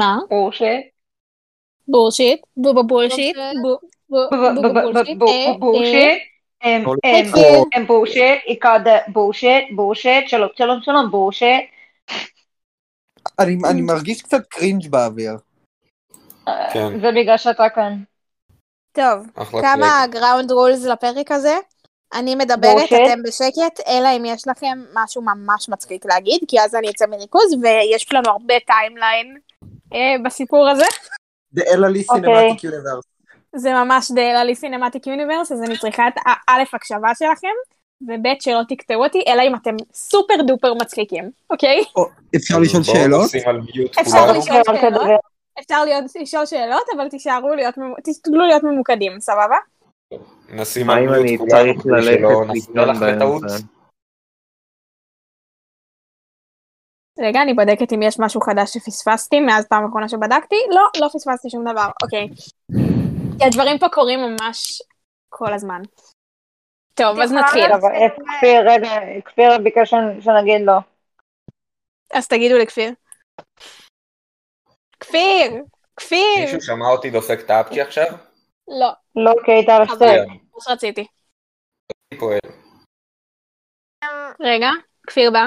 מה? בורשיט. בורשיט, בובה בורשיט. הם בורשיט, איקדה בורשיט, בורשיט, שלום שלום שלום בורשיט. אני מרגיש קצת קרינג' באוויר. זה בגלל שאתה כאן. טוב, כמה גראונד רולס לפרק הזה? אני מדברת, אתם בשקט, אלא אם יש לכם משהו ממש מצחיק להגיד, כי אז אני אצא מריכוז, ויש לנו הרבה טיימליין בסיפור הזה. The LLE Cinematic Universe. זה ממש The LLE Cinematic Universe, אז אני צריכה את א' הקשבה שלכם, וב' שלא תקטעו אותי, אלא אם אתם סופר דופר מצחיקים, אוקיי? אפשר לשאול שאלות? אפשר לשאול שאלות. אפשר לשאול שאלות, אבל תישארו להיות, תסתגלו להיות ממוקדים, סבבה? נשים מה אם אני צריך ללכת לישון רגע, אני בודקת אם יש משהו חדש שפספסתי מאז פעם אחרונה שבדקתי. לא, לא פספסתי שום דבר, אוקיי. כי הדברים פה קורים ממש כל הזמן. טוב, אז נתחיל. כפיר, רגע, כפיר ביקש שנגיד לו. אז תגידו לכפיר. כפיר! כפיר! מישהו שמע אותי דופק את האפצ'י עכשיו? לא. לא, כי היית על הסטייל. מה שרציתי. רגע, כפיר בא.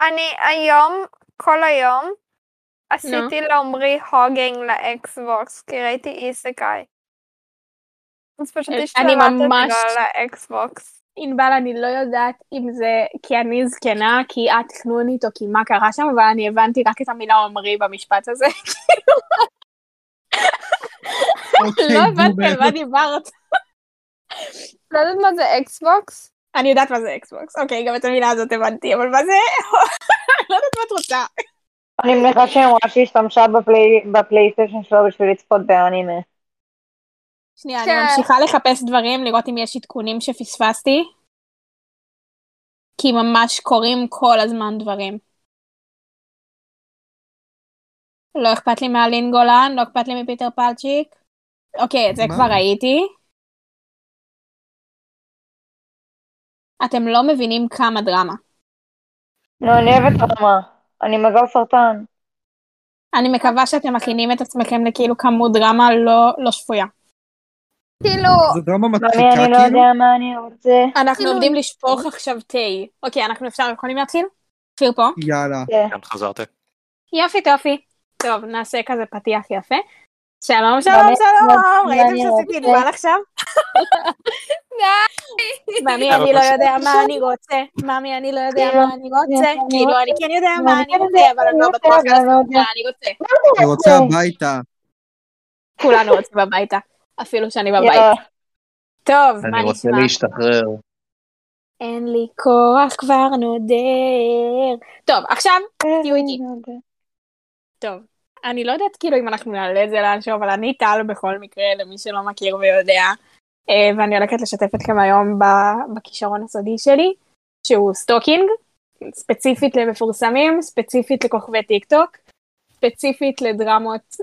אני היום, כל היום, עשיתי לעומרי הוגינג לאקסבוקס, כי ראיתי איסקאי. אז פשוט השתלטתי לו לאקסבוקס. ענבל, אני לא יודעת אם זה כי אני זקנה, כי את חנונית או כי מה קרה שם, אבל אני הבנתי רק את המילה עומרי במשפט הזה. לא הבנתי על מה דיברת. לא יודעת מה זה אקסבוקס? אני יודעת מה זה אקסבוקס. אוקיי, גם את המילה הזאת הבנתי, אבל מה זה? לא יודעת מה את רוצה. אני מניחה שהם רואה שהשתמשה בפלייסטיישן שלו בשביל לצפות באנימה. שנייה, אני ממשיכה לחפש דברים, לראות אם יש עדכונים שפספסתי. כי ממש קורים כל הזמן דברים. לא אכפת לי מהלין גולן, לא אכפת לי מפיטר פלצ'יק. אוקיי, את זה כבר ראיתי. אתם לא מבינים כמה דרמה. לא, אני אוהבת דרמה. אני מזל סרטן. אני מקווה שאתם מכינים את עצמכם לכאילו כמות דרמה לא, לא שפויה. כאילו... זו דרמה מצחיקה אני לא כאילו? יודע מה אני רוצה. אנחנו עומדים לשפוך עכשיו תה. אוקיי, אנחנו אפשר יכולים להתחיל? כפיר פה? יאללה. גם חזרתי. יופי טופי. טוב, נעשה כזה פתיח יפה. שלום שלום שלום, ראיתם שעשיתי נבל עכשיו? ממי אני לא יודע מה אני רוצה, ממי אני לא יודע מה אני רוצה, כאילו אני כן יודע מה אני רוצה, אבל אני לא בטוח מה אני רוצה. אני רוצה הביתה. כולנו רוצים הביתה, אפילו שאני בבית. טוב, מה אני רוצה נשמע? להשתחרר. אין לי כוח כבר נודר. טוב, עכשיו תהיו איתי. טוב, אני לא יודעת כאילו אם אנחנו נעלה את זה לאנשהו, אבל אני טל בכל מקרה, למי שלא מכיר ויודע. אה, ואני הולכת לשתף אתכם היום ב- בכישרון הסודי שלי, שהוא stalking, ספציפית למפורסמים, ספציפית לכוכבי טיק טוק, ספציפית לדרמות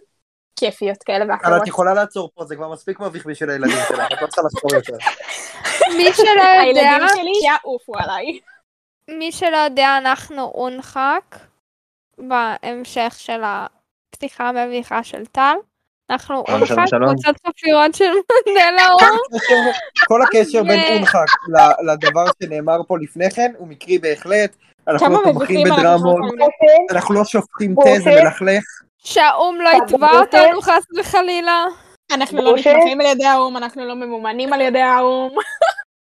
כיפיות כאלה אבל ואחרות. את יכולה לעצור פה, זה כבר מספיק מביך בשביל הילדים שלך, את לא צריכה לחקור יותר. מי שלא יודע, הילדים שלי יעופו עליי. מי שלא יודע, אנחנו אונחק, בהמשך של הפתיחה המביכה של טל. אנחנו אונחק. קבוצת חפירות של מנדלה אור. כל הקשר בין. אונחק ל- לדבר שנאמר פה לפני כן הוא מקרי בהחלט. אנחנו לא תומכים בדרמות, אנחנו לא שופכים תה, זה מלכלך. שהאו"ם לא יתבע אותנו חס וחלילה. אנחנו לא נתמכים על ידי האו"ם, אנחנו לא ממומנים על ידי האו"ם.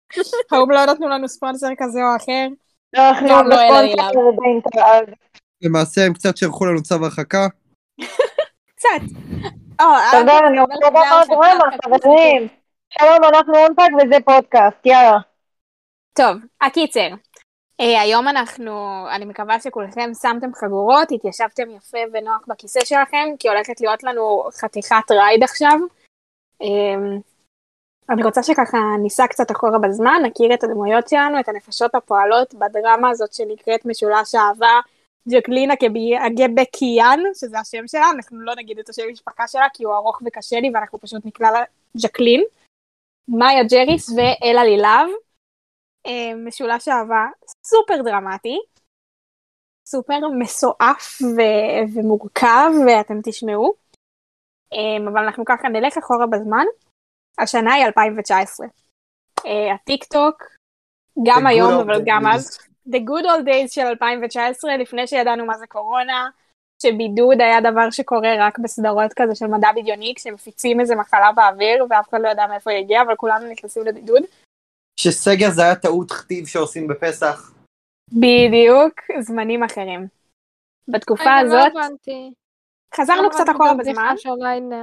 האו"ם לא נתנו לנו ספונסר כזה או אחר. לא. באינטראל. למעשה הם קצת שלחו לנו צו הרחקה. קצת. אתה אגב, אני אומר רוצה לדעת מה הרחקה, החברים. שלום, אנחנו אונפק וזה פודקאסט, יאללה. טוב, הקיצר. אה, היום אנחנו, אני מקווה שכולכם שמתם חגורות, התיישבתם יפה ונוח בכיסא שלכם, כי הולכת להיות לנו חתיכת רייד עכשיו. אה, אני רוצה שככה ניסע קצת אחורה בזמן, נכיר את הדמויות שלנו, את הנפשות הפועלות בדרמה הזאת שנקראת משולש אהבה, ג'קלינה הגבקיאן, שזה השם שלה, אנחנו לא נגיד את השם המשפחה שלה כי הוא ארוך וקשה לי ואנחנו פשוט נקרא לה ג'קלין, מאיה ג'ריס ואלה לילב. אה, משולש אהבה סופר דרמטי, סופר מסועף ו- ומורכב, ואתם תשמעו. אה, אבל אנחנו ככה נלך אחורה בזמן. השנה היא 2019. אה, הטיק טוק, גם היום, אבל גם. אז, The Good Old Days של 2019, לפני שידענו מה זה קורונה, שבידוד היה דבר שקורה רק בסדרות כזה של מדע בדיוני, כשמפיצים איזה מחלה באוויר, ואף אחד לא ידע מאיפה היא הגיעה, אבל כולנו נכנסים לבידוד. שסגר זה היה טעות כתיב שעושים בפסח. בדיוק, זמנים אחרים. בתקופה לא הזאת, הבנתי. חזרנו קצת אחורה בזמן? תגדלי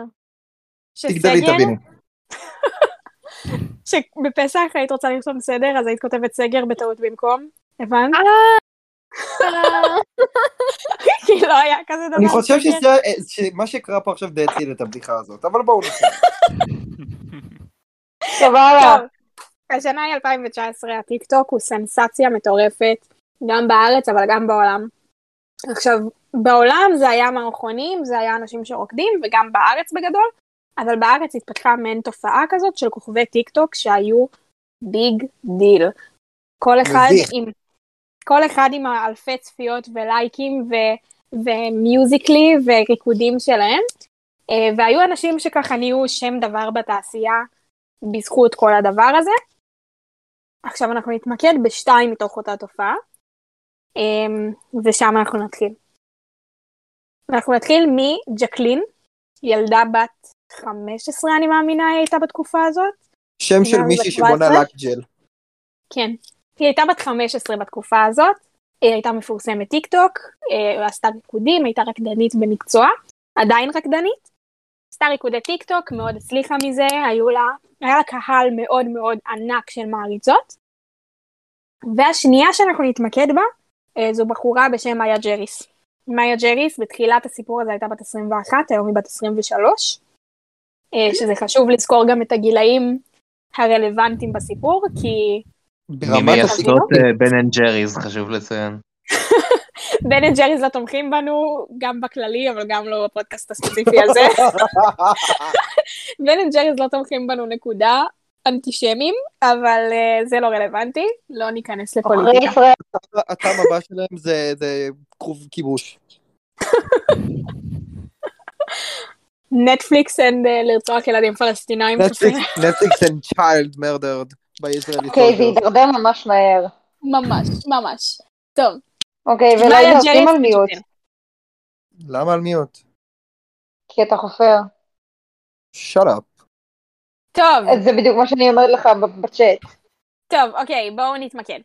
שסגר, תביני. שבפסח היית רוצה לרשום סדר, אז היית כותבת סגר בטעות במקום, הבנת? אה, כי לא היה כזה דבר. אני חושב שמה שקרה פה עכשיו די הציל את הבדיחה הזאת, אבל בואו נצא. סבבה. טוב, השנה היא 2019, הטיק טוק הוא סנסציה מטורפת, גם בארץ אבל גם בעולם. עכשיו, בעולם זה היה מערכונים, זה היה אנשים שרוקדים, וגם בארץ בגדול, אבל בארץ התפתחה מעין תופעה כזאת של כוכבי טיק טוק שהיו big deal. כל אחד. עם... כל אחד עם האלפי צפיות ולייקים ו... ומיוזיקלי וריקודים שלהם, אה, והיו אנשים שככה נהיו שם דבר בתעשייה בזכות כל הדבר הזה. עכשיו אנחנו נתמקד בשתיים מתוך אותה תופעה, אמ, ושם אנחנו נתחיל. אנחנו נתחיל מג'קלין, ילדה בת 15 אני מאמינה היא הייתה בתקופה הזאת. שם של מישהי שבונה 17? לק ג'ל. כן. היא הייתה בת 15 בתקופה הזאת, היא הייתה מפורסמת טיק טוק, אה, עשתה ריקודים, הייתה רקדנית במקצוע, עדיין רקדנית. עשתה ריקודי טיק טוק, מאוד הצליחה מזה, היו לה, היה לה קהל מאוד מאוד ענק של מעריצות. והשנייה שאנחנו נתמקד בה, אה, זו בחורה בשם מאיה ג'ריס. מאיה ג'ריס בתחילת הסיפור הזה הייתה בת 21, היום היא בת 23. אה, שזה חשוב לזכור גם את הגילאים הרלוונטיים בסיפור, כי ממייסדות. אה, בן אנד ג'ריז, חשוב לציין. בן אנד ג'ריז לא תומכים בנו, גם בכללי, אבל גם לא בפודקאסט הספציפי הזה. בן אנד ג'ריז לא תומכים בנו נקודה, אנטישמים, אבל uh, זה לא רלוונטי, לא ניכנס לפוליטיקה. הטעם הבא שלהם זה זה כרוב כיבוש. נטפליקס and uh, לרצוח ילדים פלסטינאים. נטפליקס and chill murdered Israeli אוקיי, זה. הידרדר ממש מהר. ממש, ממש. טוב. אוקיי, מאיה ולילה ג'ריס שים על mute, וג'קלין. למה על mute? כי אתה חופר. shut up. טוב, זה בדיוק מה שאני אומרת לך בצ'אט. טוב, אוקיי, בואו נתמקד.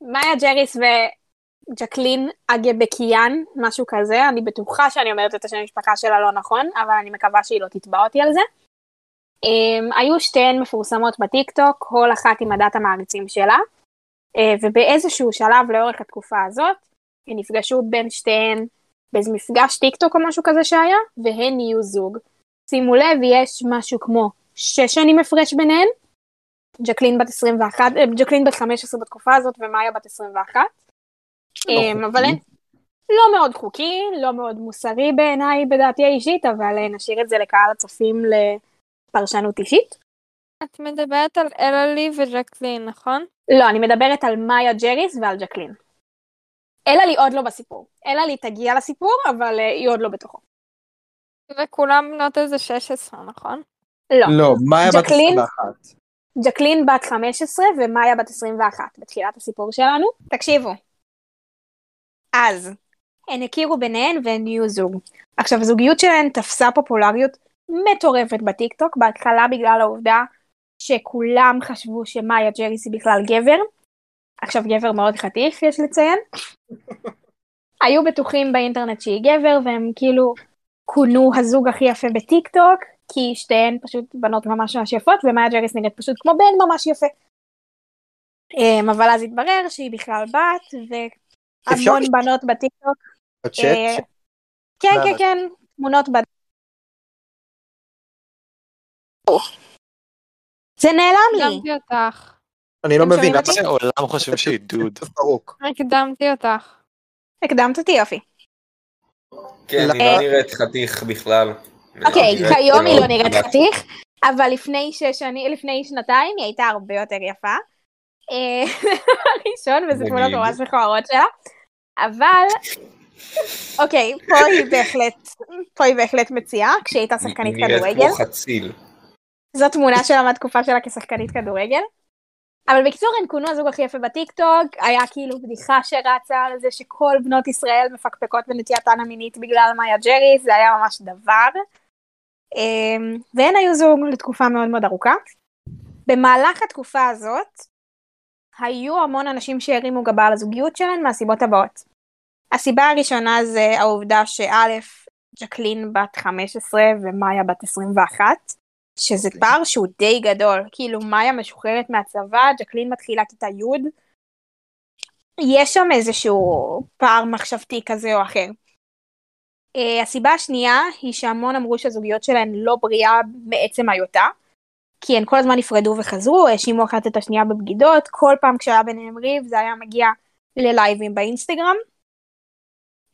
מאיה ג'ריס וג'קלין אגבקיאן, משהו כזה, אני בטוחה שאני אומרת את השם המשפחה שלה לא נכון, אבל אני מקווה שהיא לא תתבע אותי על זה. Um, היו שתיהן מפורסמות בטיקטוק, כל אחת עם עדת המעריצים שלה, uh, ובאיזשהו שלב לאורך התקופה הזאת, הם נפגשו בין שתיהן באיזה מפגש טיקטוק או משהו כזה שהיה, והן נהיו זוג. שימו לב, יש משהו כמו שש שנים הפרש ביניהן, ג'קלין בת 21, אה, ג'קלין בת 15 בתקופה הזאת ומאיה בת 21. אמ, אבל אין, לא מאוד חוקי, לא מאוד מוסרי בעיניי בדעתי האישית, אבל אה, נשאיר את זה לקהל הצופים לפרשנות אישית. את מדברת על אללי וג'קלין, נכון? לא, אני מדברת על מאיה ג'ריס ועל ג'קלין. אלעלי עוד לא בסיפור. אלעלי תגיע לסיפור, אבל אה, היא עוד לא בתוכו. וכולם בנות איזה 16, נכון? לא. לא, מאיה בת ג'קלין? 21. ג'קלין בת 15 ומאיה בת 21 בתחילת הסיפור שלנו. תקשיבו. אז, הן הכירו ביניהן והן נהיו זוג. עכשיו, הזוגיות שלהן תפסה פופולריות מטורפת בטיקטוק, בהתחלה בגלל העובדה שכולם חשבו שמאיה ג'ריס היא בכלל גבר. עכשיו, גבר מאוד חתיך, יש לציין. היו בטוחים באינטרנט שהיא גבר, והם כאילו כונו הזוג הכי יפה בטיקטוק, כי שתיהן פשוט בנות ממש ממש יפות, ומאיה ג'ריס נראית פשוט כמו בן ממש יפה. אמ, אבל אז התברר שהיא בכלל בת, והמון בנות בטיקטוק. אה? כן? כן, כן, תמונות בד... זה נעלם לי. הקדמתי אותך. אני לא מבין. למה אותי? איזה עולם חושבים שהיא דוד. הקדמתי אותך. הקדמת אותי יופי. כן, היא לא נראית חתיך בכלל. אוקיי, נראית כיום היא מאוד לא נראית. חתיך, אבל לפני שש שנים, לפני שנתיים היא הייתה הרבה יותר יפה. אה, ראשון, וזה תמונות. ממש מכוערות שלה. אבל, אוקיי, פה היא בהחלט, פה היא בהחלט מציעה, כשהיא הייתה שחקנית נראית כדורגל. כמו חציל. זו תמונה שלה מהתקופה שלה כשחקנית כדורגל. אבל בקיצור, הן כונו הזוג הכי יפה בטיקטוק, היה כאילו בדיחה שרצה על זה שכל בנות ישראל מפקפקות בנטייתן המינית בגלל מאיה ג'רי, זה היה ממש דבר. אמ, והן היו זוג לתקופה מאוד מאוד ארוכה. במהלך התקופה הזאת, היו המון אנשים שהרימו גבה על הזוגיות שלהן מהסיבות הבאות. הסיבה הראשונה זה העובדה שא', ג'קלין בת 15 ומאיה בת 21, שזה פער שהוא די גדול, כאילו מאיה משוחררת מהצבא, ג'קלין מתחילה כיתה י', יש שם איזשהו פער מחשבתי כזה או אחר. Uh, הסיבה השנייה היא שהמון אמרו שהזוגיות שלהן לא בריאה מעצם היותה, כי הן כל הזמן נפרדו וחזרו, האשימו אחת את השנייה בבגידות, כל פעם כשהיה ביניהם ריב זה היה מגיע ללייבים באינסטגרם.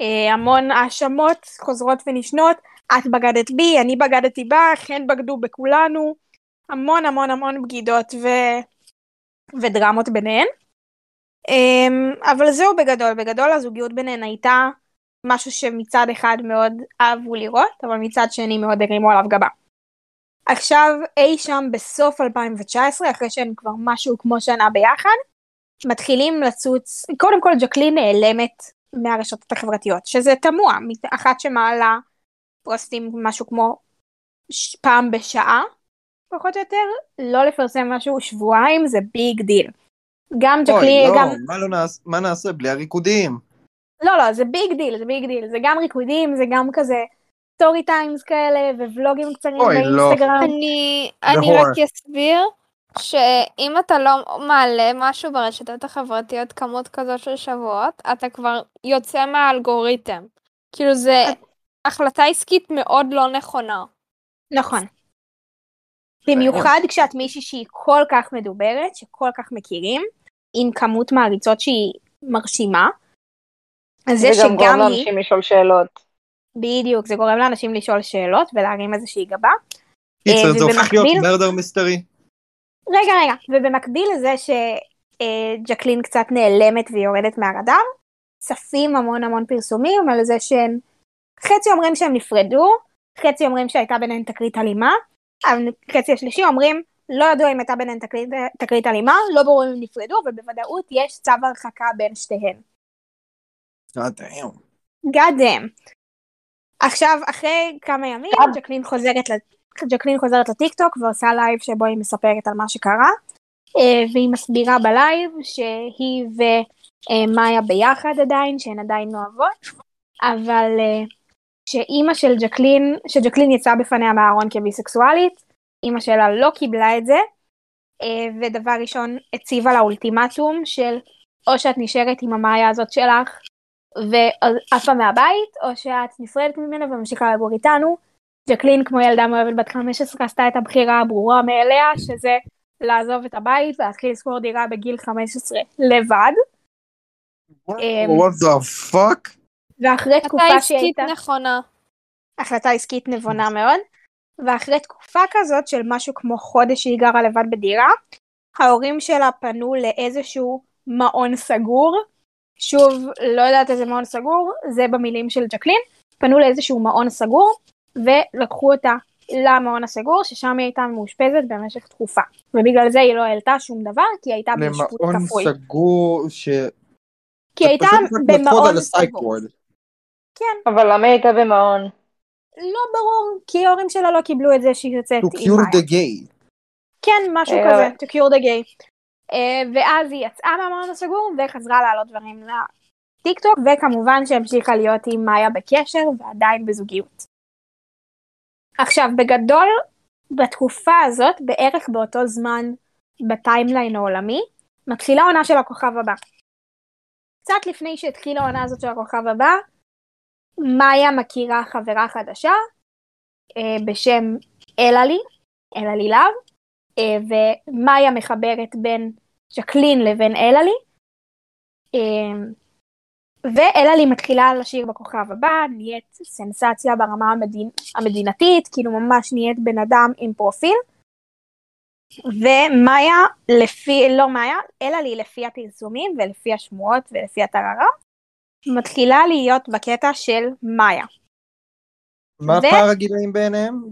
Uh, המון האשמות חוזרות ונשנות, את בגדת בי, אני בגדתי בך, הן בגדו בכולנו, המון המון המון בגידות ו... ודרמות ביניהן. Um, אבל זהו בגדול, בגדול הזוגיות ביניהן הייתה משהו שמצד אחד מאוד אהבו לראות, אבל מצד שני מאוד הרימו עליו גבה. עכשיו אי שם בסוף 2019, אחרי שהן כבר משהו כמו שנה ביחד, מתחילים לצוץ, קודם כל ג'קלין נעלמת מהרשתות החברתיות, שזה תמוה, אחת שמעלה פוסטים משהו כמו ש- פעם בשעה, פחות או יותר, לא לפרסם משהו שבועיים זה big deal. גם ג'קלין, לא, גם, מה לא נעש- מה נעשה בלי הריקודים? לא לא זה big deal, זה big deal, זה גם ריקודים, זה גם כזה story times כאלה ובלוגים קצרים לא. באינסטגרם. אני, אני בהור. רק אסביר שאם אתה לא מעלה משהו ברשתות החברתיות כמות כזאת של שבועות, אתה כבר יוצא מהאלגוריתם. כאילו זה החלטה עסקית מאוד לא נכונה. נכון. במיוחד כשאת מישהי שהיא כל כך מדוברת, שכל כך מכירים, עם כמות מעריצות שהיא מרשימה. אז זה זה גם גורם שגם היא, לאנשים לשאול שאלות. בדיוק, זה גורם לאנשים לשאול שאלות ולהרים איזושהי גבה. קיצר, אה, זה הופך להיות מרדר מיסטרי. רגע, רגע, ובמקביל לזה שג'קלין קצת נעלמת ויורדת מהרדאר, צפים המון המון פרסומים על זה שהם, חצי אומרים שהם נפרדו, חצי אומרים שהייתה ביניהן תקרית אלימה, החצי השלישי אומרים, לא ידוע אם הייתה ביניהן תקרית, תקרית אלימה, לא ברור אם נפרדו, אבל בוודאות יש צו הרחקה בין שתיהן. God damn. God damn. עכשיו, אחרי כמה ימים, God. ג'קלין חוזרת, ג'קלין חוזרת לטיקטוק ועושה לייב שבו היא מספרת על מה שקרה, אה, והיא מסבירה בלייב שהיא ומאיה ביחד עדיין, שהן עדיין אוהבות, אבל אה, שאימא של ג'קלין, שג'קלין יצאה בפניה מהארון כביסקסואלית, אימא שלה לא קיבלה את זה, אה, ודבר ראשון הציבה לה אולטימטום של או שאת נשארת עם המאיה הזאת שלך ועפה מהבית, או שאת נפרדת ממנה וממשיכה לגור איתנו. ג'קלין כמו ילדה מאוהבת בת 15 עשתה את הבחירה הברורה מאליה, שזה לעזוב את הבית ולהתחיל לשכור דירה בגיל 15 לבד. אמ, What the fuck? ואחרי החלטה תקופה שהיא עסקית הייתה, נכונה. החלטה עסקית נבונה מאוד, ואחרי תקופה כזאת של משהו כמו חודש שהיא גרה לבד בדירה, ההורים שלה פנו לאיזשהו מעון סגור, שוב, לא יודעת איזה מעון סגור, זה במילים של ג'קלין, פנו לאיזשהו מעון סגור, ולקחו אותה למעון הסגור, ששם היא הייתה מאושפזת במשך תקופה. ובגלל זה היא לא העלתה שום דבר, כי היא הייתה באשפוז למעון כפוי. סגור ש... כי היא הייתה במעון סגור. כן, אבל למה היא הייתה במעון? לא ברור, כי ההורים שלה לא קיבלו את זה שהיא יוצאת To עם cure מאיה. the gay. כן, משהו אה, כזה, to cure the gay. Uh, ואז היא יצאה מהמעון הסגור וחזרה להעלות דברים לטיקטוק, וכמובן שהמשיכה להיות עם מאיה בקשר ועדיין בזוגיות. עכשיו, בגדול, בתקופה הזאת, בערך באותו זמן בטיימליין העולמי, מתחילה עונה של הכוכב הבא. קצת לפני שהתחילה העונה הזאת של הכוכב הבא, מאיה מכירה חברה חדשה uh, בשם אלעלי, אלעלי להב, אה, ומאיה מחברת בין ז'קלין לבין אלעלי. אה, ואלעלי מתחילה לשיר בכוכב הבא, נהיית סנסציה ברמה המדינ... המדינתית, כאילו ממש נהיית בן אדם עם פרופיל. ומאיה, לפי, לא מאיה, אלא לי לפי הפרסומים ולפי השמועות ולפי הטררה, מתחילה להיות בקטע של מאיה. מה ו- פער הגילאים ביניהם?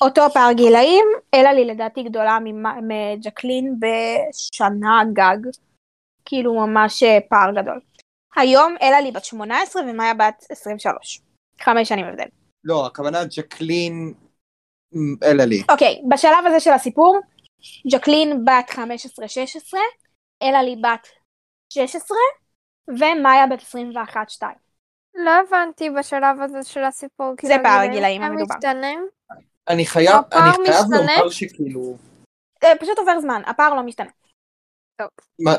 אותו פער גילאים, אלא לי לדעתי גדולה מג'קלין בשנה גג, כאילו ממש אה, פער גדול. היום אלה לי בת 18 ומאיה בת 23. חמש שנים הבדל. לא, הכוונה ג'קלין אלה לי. אוקיי, בשלב הזה של הסיפור, ג'קלין בת 15-16, אלה לי בת 16, ומאיה בת 21-2. לא הבנתי בשלב הזה של הסיפור. זה כאילו, פער הגילאים המדובר. אני חייב, אני חייב? לומר שכאילו, אה, פשוט עובר זמן, הפער לא משתנה.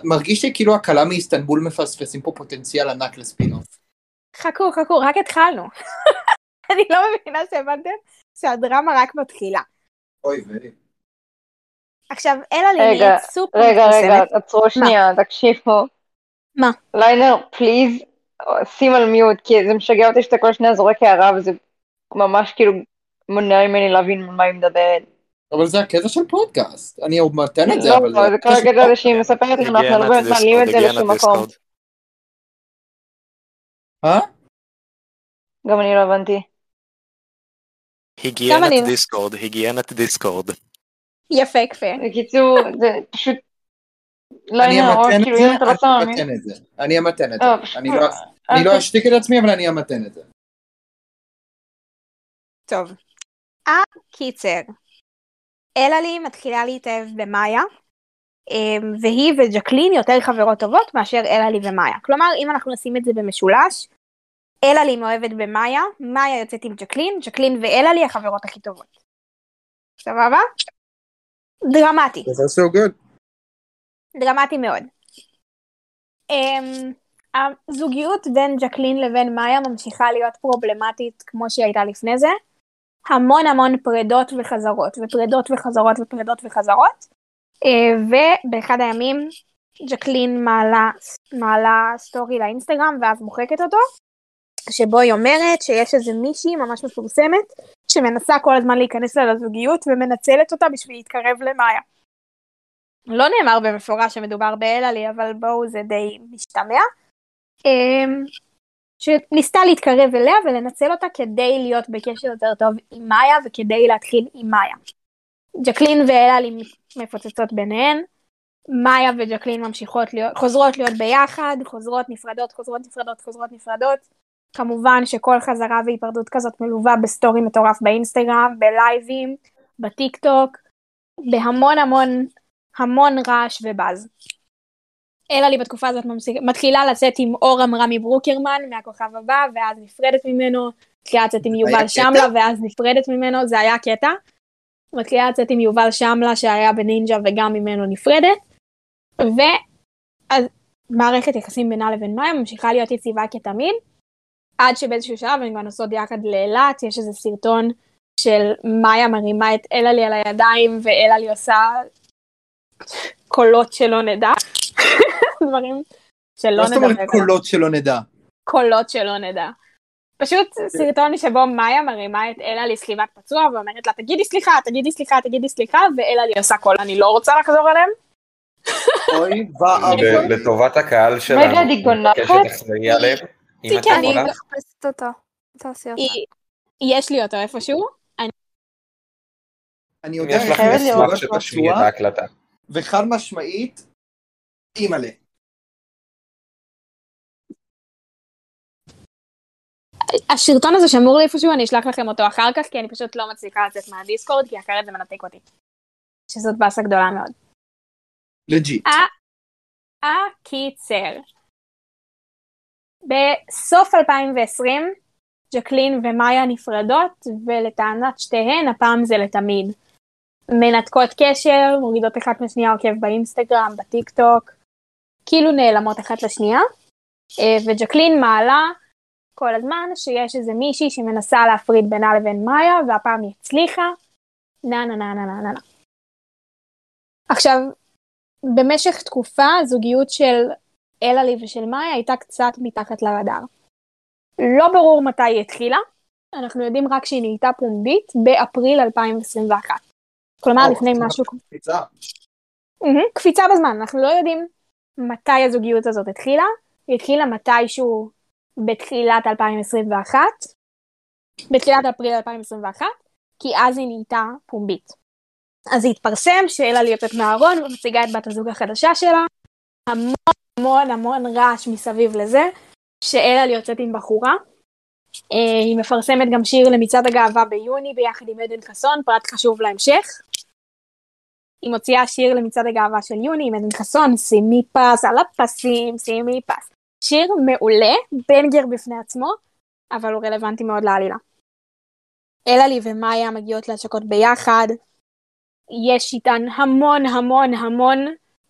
מרגיש לי כאילו הקלה מאיסטנבול מפספסים פה פוטנציאל ענק לספינוף. חכו, חכו, רק התחלנו. אני לא מבינה שהבנתם שהדרמה רק מתחילה. אוי ויי. עכשיו, אלה לי נהיית סופר רגע, רגע. עצרו שנייה, תקשיבו. מה? ליינר, פליז, שים על מיוט, כי זה משגע אותי שאתה כל שניה זורק הערה וזה ממש כאילו מונע ממני להבין מה היא מדברת. אבל זה הקטע של פודקאסט. אני עוד מתן את זה, לא, אבל זה כל הקטע הזה שהיא מספרת לנו, אנחנו לא באמת מעלים את זה לשום מקום. אה? גם אני לא הבנתי. היגיינת אני- דיסקורד, היגיינת דיסקורד. יפה, כפה. בקיצור, זה פשוט... אני ליינר, או אמתן את כאילו זה, אם אתה לא אני. אמתן את זה. אני אמתן את אה, זה. פשוט- אני לא- אני לא אשתיק את עצמי, אבל אני אמתן את זה. טוב. הקיצר. אלעלי מתחילה להתאהב במאיה, אמ, והיא וג'קלין יותר חברות טובות מאשר אלעלי ומאיה. כלומר, אם אנחנו נשים את זה במשולש, אלעלי מאוהבת במאיה, מאיה יוצאת עם ג'קלין, ג'קלין ואלעלי החברות הכי טובות. סבבה? דרמטי. זה so good. דרמטי מאוד. Um, הזוגיות בין ג'קלין לבין מאיה ממשיכה להיות פרובלמטית כמו שהיא הייתה לפני זה. המון המון פרדות וחזרות, ופרדות וחזרות ופרדות וחזרות. Uh, ובאחד הימים ג'קלין מעלה, מעלה סטורי לאינסטגרם ואז מוחקת אותו, שבו היא אומרת שיש איזה מישהי ממש מפורסמת שמנסה כל הזמן להיכנס לה לזוגיות ומנצלת אותה בשביל להתקרב למאיה. לא נאמר במפורש שמדובר באלעלי, אבל בואו זה די משתמע. אמ, שניסתה להתקרב אליה ולנצל אותה כדי להיות בקשר יותר טוב עם מאיה וכדי להתחיל עם מאיה. ג'קלין ואלעלי מפוצצות ביניהן, מאיה וג'קלין ממשיכות להיות, חוזרות להיות ביחד, חוזרות נפרדות, חוזרות נפרדות, חוזרות נפרדות. כמובן שכל חזרה והיפרדות כזאת מלווה בסטורי מטורף באינסטגרם, בלייבים, בטיק טוק, בהמון המון המון רעש ובאז. אלעלי בתקופה הזאת מתחילה לצאת עם אור אמרמי ברוקרמן מהכוכב הבא ואז נפרדת ממנו, מתחילה לצאת עם יובל? שמלה ואז נפרדת ממנו, זה היה קטע. מתחילה לצאת עם יובל שמלה שהיה בנינג'ה וגם ממנו נפרדת. ואז מערכת יחסים בינה לבין מאיה ממשיכה להיות יציבה כתמיד, עד שבאיזשהו שלב הן כבר נוסעות יחד לאילת, יש איזה סרטון של מאיה מרימה את אלעלי על הידיים ואלעלי עושה קולות שלא נדע, דברים שלא מה זאת אומרת נדבר, קולות שלא נדע? קולות שלא נדע. פשוט סרטון שבו מאיה מרימה את אלה לסליבת פצוע ואומרת לה תגידי סליחה, תגידי סליחה, תגידי סליחה, ואלה לי עושה קול, אני לא רוצה לחזור עליהם. אוי ואבוי. לטובת הקהל שלנו, רגע, היא גונחת? אם אני יכולה, אני מחפשת אותו. תעשי אותו. היא- יש לי אותו איפשהו, אני יודע יש לך מסוגלת שתשמיעי את ההקלטה. וחד משמעית, אימא'לה. הסרטון הזה שמור לי איפשהו, אני אשלח לכם אותו אחר כך, כי אני פשוט לא מצליחה לצאת מהדיסקורד, כי אחרת זה מנתק אותי. שזאת באסה גדולה מאוד. legit. הקיצר. בסוף 2020, ג'קלין ומאיה נפרדות, ולטענת שתיהן, הפעם זה לתמיד. מנתקות קשר, מורידות אחת מהשנייה עוקב באינסטגרם, בטיק טוק, כאילו נעלמות אחת לשנייה, אה, וג'קלין מעלה כל הזמן שיש איזה מישהי שמנסה להפריד בינה לבין מאיה, והפעם היא הצליחה, נה נה נה נה נה נה. עכשיו, במשך תקופה הזוגיות של אלעלי ושל מאיה הייתה קצת מתחת לרדאר. לא ברור מתי היא התחילה, אנחנו יודעים רק שהיא נהייתה פומבית באפריל 2021. כלומר לפני משהו, קפיצה. קפיצה בזמן, אנחנו לא יודעים מתי הזוגיות הזאת התחילה, היא התחילה מתישהו בתחילת 2021, בתחילת אפריל 2021, כי אז היא נהייתה פומבית. אז התפרסם שאלה לי יוצאת מהארון ומציגה את בת הזוג החדשה שלה, המון המון המון רעש מסביב לזה, שאלה לי יוצאת עם בחורה. אה, היא מפרסמת גם שיר למצעד הגאווה ביוני ביחד עם עדן חסון, פרט חשוב להמשך. היא מוציאה שיר למצעד הגאווה של יוני עם עדן חסון, שימי פס על הפסים, שימי פס. שיר מעולה, בנגר בפני עצמו, אבל הוא רלוונטי מאוד לעלילה. אלעלי ומאיה מגיעות להשקות ביחד, יש איתן המון המון המון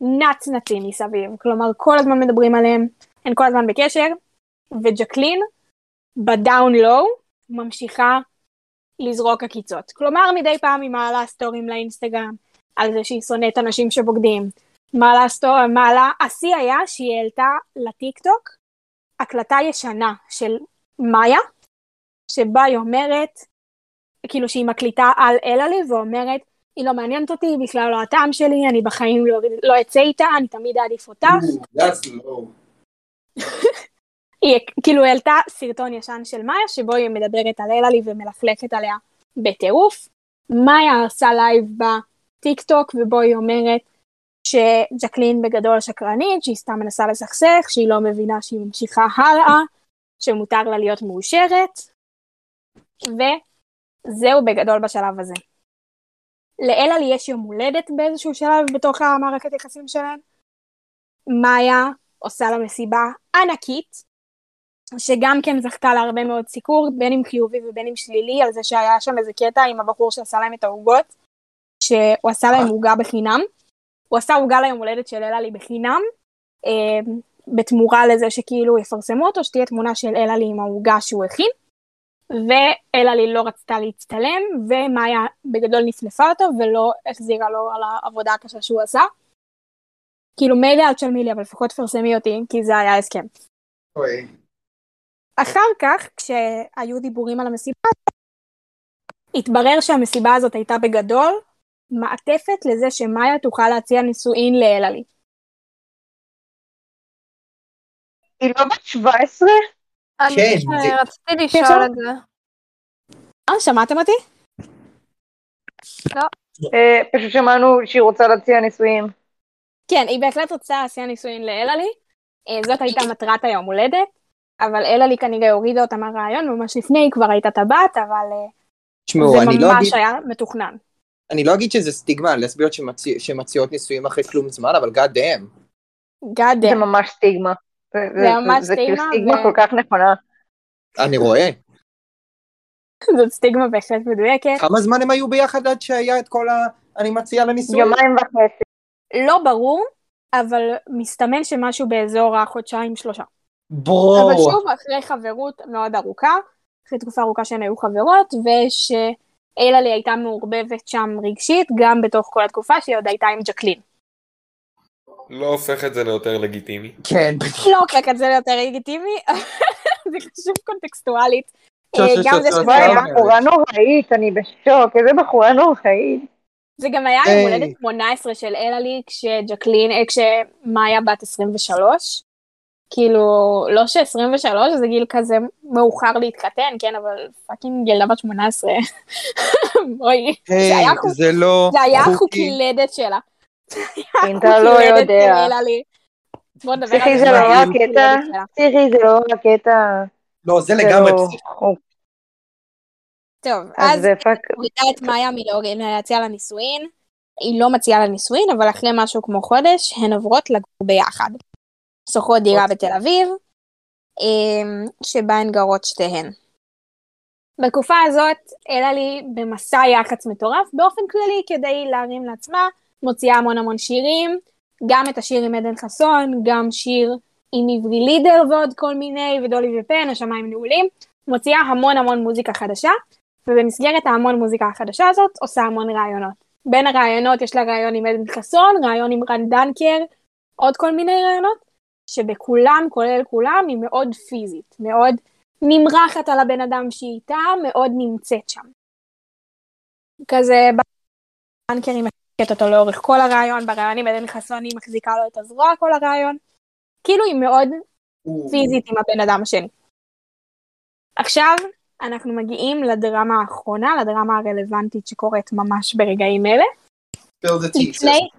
נצנצים מסביב, כלומר כל הזמן מדברים עליהם, הן כל הזמן בקשר, וג'קלין ב down low ממשיכה לזרוק עקיצות. כלומר מדי פעם היא מעלה סטורים לאינסטגרם על זה שהיא שונאת אנשים שבוגדים. מעלה סטור, מעלה, השיא היה שהיא העלתה לטיק טוק הקלטה ישנה של מאיה, שבה היא אומרת, כאילו שהיא מקליטה על אלעלי ואומרת, היא לא מעניינת אותי, היא בכלל לא הטעם שלי, אני בחיים לא, לא אצא איתה, אני תמיד אעדיף אותך. Low. היא כאילו העלתה סרטון ישן של מאיה שבו היא מדברת על אלעלי ומלכלכת עליה בטירוף. מאיה עושה לייב בטיק טוק ובו היא אומרת שג'קלין בגדול שקרנית, שהיא סתם מנסה לסכסך, שהיא לא מבינה שהיא ממשיכה הלאה, שמותר לה להיות מאושרת, וזהו בגדול בשלב הזה. לאלעלי יש יום הולדת באיזשהו שלב בתוך המערכת יחסים שלהם. מאיה עושה לה מסיבה ענקית, שגם כן זכתה להרבה מאוד סיקור, בין אם חיובי ובין אם שלילי, על זה שהיה שם איזה קטע עם הבחור שעשה להם את העוגות, שהוא עשה להם עוגה בחינם. הוא עשה עוגה ליום הולדת של אלעלי בחינם, אה, בתמורה לזה שכאילו יפרסמו אותו, שתהיה תמונה של אלעלי עם העוגה שהוא הכין, ואלעלי לא רצתה להצטלם, ומאיה בגדול נפנפה אותו ולא החזירה לו על העבודה הקשה שהוא עשה. כאילו מילא אל תשלמי לי, אבל לפחות תפרסמי אותי, כי זה היה הסכם. אוי. אחר כך, כשהיו דיבורים על המסיבה, התברר שהמסיבה הזאת הייתה בגדול מעטפת לזה שמאיה תוכל להציע נישואין לאלעלי. היא לא בת 17? אני כן, ש- זה- רציתי לשאול אפשר? את זה. אה, שמעתם אותי? אה, פשוט שמענו שהיא רוצה להציע נישואים. כן, היא בהחלט רוצה להציע נישואין לאלעלי. אה, זאת הייתה מטרת היום הולדת, אבל אלעלי כנראה הורידה אותה מהרעיון, ממש לפני היא כבר הייתה טבעת, אבל אה, תשמעו, זה אני לא ממש אגיד- היה מתוכנן. אני לא אגיד שזה סטיגמה לסביות שמציא- שמציעות נישואים אחרי כלום זמן, אבל God damn. God זה damn. ממש סטיגמה. זה ממש זה כאילו סטיגמה, סטיגמה ו- כל כך נכונה. אני רואה. זאת סטיגמה בהחלט מדויקת. כמה זמן הם היו ביחד עד שהיה את כל ה... אני מציע לנישואים? יומיים וחצי. לא ברור, אבל מסתמן שמשהו באזור החודשיים שלושה. ברו. אבל שוב, אחרי חברות מאוד ארוכה, אחרי תקופה ארוכה שהן היו חברות, ושאלעלי הייתה מעורבבת שם רגשית, גם בתוך כל התקופה שהיא עוד הייתה עם ג'קלין. לא הופך את זה ליותר לגיטימי. כן, לא הופך את זה ליותר לגיטימי, זה חשוב קונטקסטואלית. אה, גם זה שזה היה, בחורה נוראית, אני בשוק, איזה בחורה נוראית. זה גם היה. יום הולדת 18 של אלעלי, כשג'קלין, אה, כשמאיה בת 23. כאילו, לא ש-23 זה גיל כזה מאוחר להתחתן, כן, אבל fucking ילדה בת 18. בואי, זה לא זה היה חוקי. חוקילדת שלה. אם אתה לא יודע. בוא נדבר על פסיכי זה. לא היה רק חוקילדת קטע, שלה. פסיכי זה לא רק קטע, לא, זה לגמרי לא פסיכי. טוב, אז פאק, מורידה את מאיה מלהוריד- להציע לה נישואין. היא לא מציעה לה נישואין, אבל אחרי משהו כמו חודש, הן עוברות לגור ביחד. שוכרות דירה בתל אביב, אמ, שבה הן גרות שתיהן. בתקופה הזאת, אלעלי במסע יח"צ מטורף באופן כללי כדי להרים לעצמה, מוציאה המון המון שירים, גם את השיר עם עדן חסון, גם שיר עם עברי לידר ועוד כל מיני, ודולי ופן, השמיים נעולים, מוציאה המון המון מוזיקה חדשה, ובמסגרת ההמון מוזיקה החדשה הזאת עושה המון רעיונות. בין הרעיונות יש לה רעיון עם עדן חסון, רעיון עם רן דנקר, עוד כל מיני רעיונות, שבכולם, כולל כולם, היא מאוד פיזית, מאוד נמרחת על הבן אדם שהיא איתה, מאוד נמצאת שם. כזה, דנקר היא מחזיקת אותו לאורך כל הרעיון, ברעיון עם עדן חסון היא מחזיקה לו את הזרוע כל הרעיון. כאילו היא מאוד פיזית עם הבן אדם השני. עכשיו אנחנו מגיעים לדרמה האחרונה, לדרמה הרלוונטית שקורית ממש ברגעים אלה. לפני,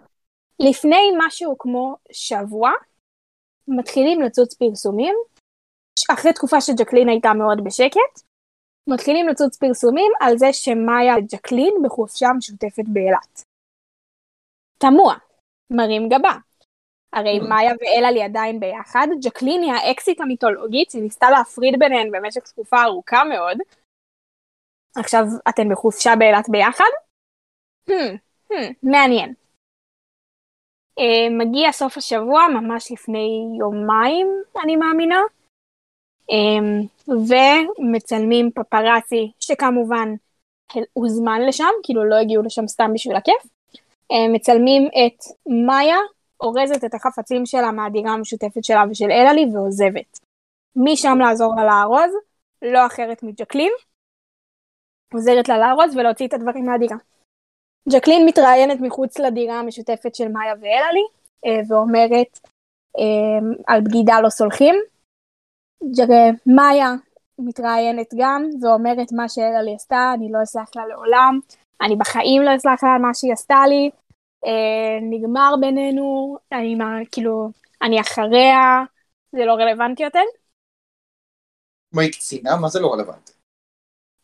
לפני משהו כמו שבוע, מתחילים לצוץ פרסומים, אחרי תקופה שג'קלין הייתה מאוד בשקט, מתחילים לצוץ פרסומים על זה שמאיה וג'קלין בחופשה משותפת באילת. תמוה, מרים גבה. הרי Mm. מאיה ואלעלי עדיין ביחד, ג'קלין היא האקסיט המיתולוגית שניסתה להפריד ביניהן במשך תקופה ארוכה מאוד. עכשיו אתן בחופשה באילת ביחד? Hmm, hmm, מעניין. Uh, מגיע סוף השבוע, ממש לפני יומיים, אני מאמינה. Um, ומצלמים פפראצי, שכמובן הוזמן לשם, כאילו לא הגיעו לשם סתם בשביל הכיף. Uh, מצלמים את מאיה, אורזת את החפצים שלה מהדירה המשותפת שלה ושל אלעלי ועוזבת. משם לעזור לה לארוז, לא אחרת מג'קלין. עוזרת לה לארוז ולהוציא את הדברים מהדירה. ג'קלין מתראיינת מחוץ לדירה המשותפת של מאיה ואלעלי, אה, ואומרת אה, על בגידה לא סולחים. ג'- מאיה מתראיינת גם, ואומרת מה שאלעלי עשתה, אני לא אסלח לה לעולם, אני בחיים לא אסלח לה על מה שהיא עשתה לי, אה, נגמר בינינו, אני מה, כאילו, אני אחריה, זה לא רלוונטי יותר. מה היא קצינה? מה זה לא רלוונטי?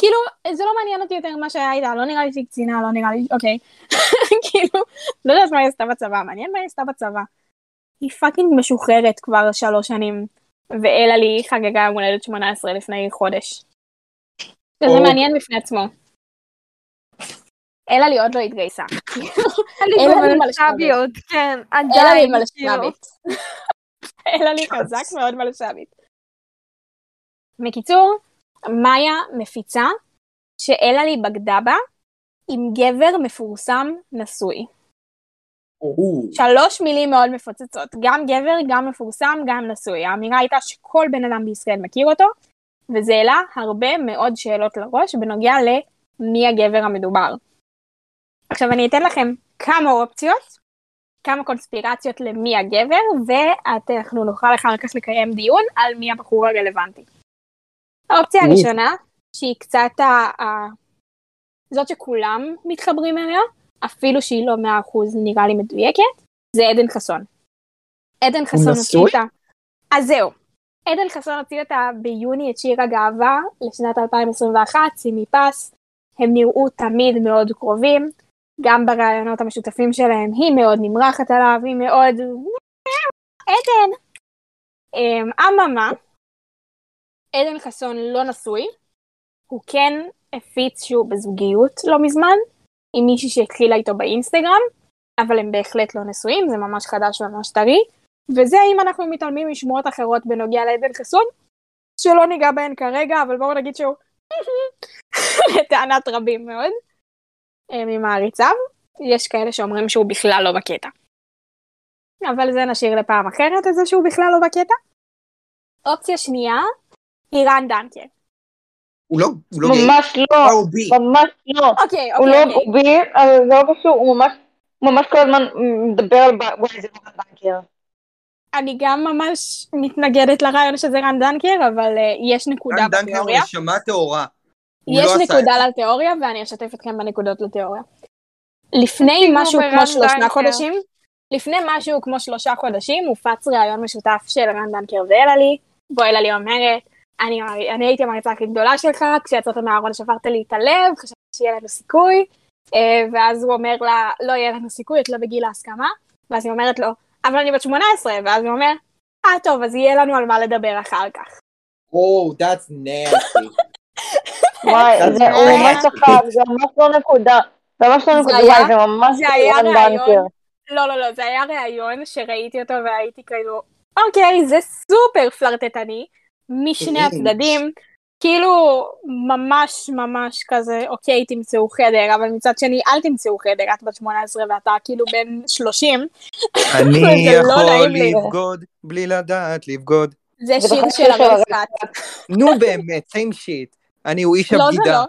כאילו, זה לא מעניין אותי יותר מה שהיה איתה, לא נראה לי שהיא קצינה, לא נראה לי, אוקיי. כאילו, לא יודעת מה היא עשתה בצבא, מעניין מה היא עשתה בצבא. היא פאקינג משוחררת כבר שלוש שנים, ואלעלי חגגה יום הולדת 18 לפני חודש. וזה או. מעניין בפני עצמו. אלעלי עוד לא התגייסה. אין לי לי מלש"ביות, כן, אלעלי עדיין, כאילו. מלש"בית. אלעלי חזק מאוד מלש"בית. בקיצור, מאיה מפיצה שאלעלי בגדה בה עם גבר מפורסם נשוי. שלוש מילים מאוד מפוצצות, גם גבר, גם מפורסם, גם נשוי. האמירה הייתה שכל בן אדם בישראל מכיר אותו, וזה העלה הרבה מאוד שאלות לראש בנוגע למי הגבר המדובר. עכשיו אני אתן לכם כמה אופציות, כמה קונספירציות למי הגבר, ואנחנו נוכל אחר כך לקיים דיון על מי הבחור הרלוונטי. האופציה או. הראשונה, שהיא קצת ה... ה... זאת שכולם מתחברים אליה, אפילו שהיא לא מאה אחוז נראה לי מדויקת, זה עדן חסון. עדן חסון הוציא? אותה. אז זהו. עדן חסון הוציא אותה ביוני את שיר הגאווה לשנת 2021, שימי פס. הם נראו תמיד מאוד קרובים. גם בראיונות המשותפים שלהם היא מאוד נמרחת עליו, היא מאוד... עדן. אמ, אממה, עדן חסון לא נשוי, הוא כן הפיץ שהוא בזוגיות לא מזמן, עם מישהי שהתחילה איתו באינסטגרם, אבל הם בהחלט לא נשואים, זה ממש חדש וממש טרי, וזה אם אנחנו מתעלמים משמועות אחרות בנוגע לעדן חסון, שלא ניגע בהן כרגע, אבל בואו נגיד שהוא לטענת רבים מאוד, אה, ממעריציו, יש כאלה שאומרים שהוא בכלל לא בקטע. אבל זה נשאיר לפעם אחרת, את זה שהוא בכלל לא בקטע. אופציה שנייה, היא רן דנקר. הוא לא, הוא לא גיי? ממש לא, אה, הוא בי. ממש לא. אוקיי, הוא אוקיי, לא אוקיי. הוא בי, אבל זה לא קשור, הוא ממש, הוא ממש כל הזמן מדבר על... וואי, זה לא בנקר. אני גם ממש מתנגדת לרעיון שזה רן דנקר, אבל uh, יש נקודה רן דנקר הוא בתיאוריה. נשמה טהורה. הוא יש לא נקודה לתיאוריה, ואני אשתף אתכם בנקודות לתיאוריה. לפני משהו כמו שלושה דנקר. חודשים, לפני משהו כמו שלושה חודשים, הופץ ראיון משותף של רן דנקר ואלעלי, בו אלעלי אומרת, אני, אני הייתי המרצה הכי גדולה שלך, כשיצאת מהארון שברת לי את הלב, חשבתי שיהיה לנו סיכוי, אה, ואז הוא אומר לה, לא יהיה לנו סיכוי, את לא בגיל ההסכמה, ואז היא אומרת לו, אבל אני בת 18, ואז הוא אומר, אה טוב, אז יהיה לנו על מה לדבר אחר כך. Oh, that's nasty. וואי, זה ממש צחק, זה ממש לא נקודה. זה ממש לא נקודה, זה ממש זה היה רן ראיון. דנקר. לא, לא, לא, זה היה ראיון שראיתי אותו והייתי כאילו, אוקיי, זה סופר פלרטטני, משני קרינג'. הצדדים, כאילו ממש ממש כזה, אוקיי, תמצאו חדר, אבל מצד שני, אל תמצאו חדר, את בת 18 ואתה כאילו בן 30, אני זה לא יכול. לבגוד בלי לדעת לבגוד. זה זה שיר של הרפת. נו באמת, same shit. אני הוא איש לא, זה הבגידה. לא.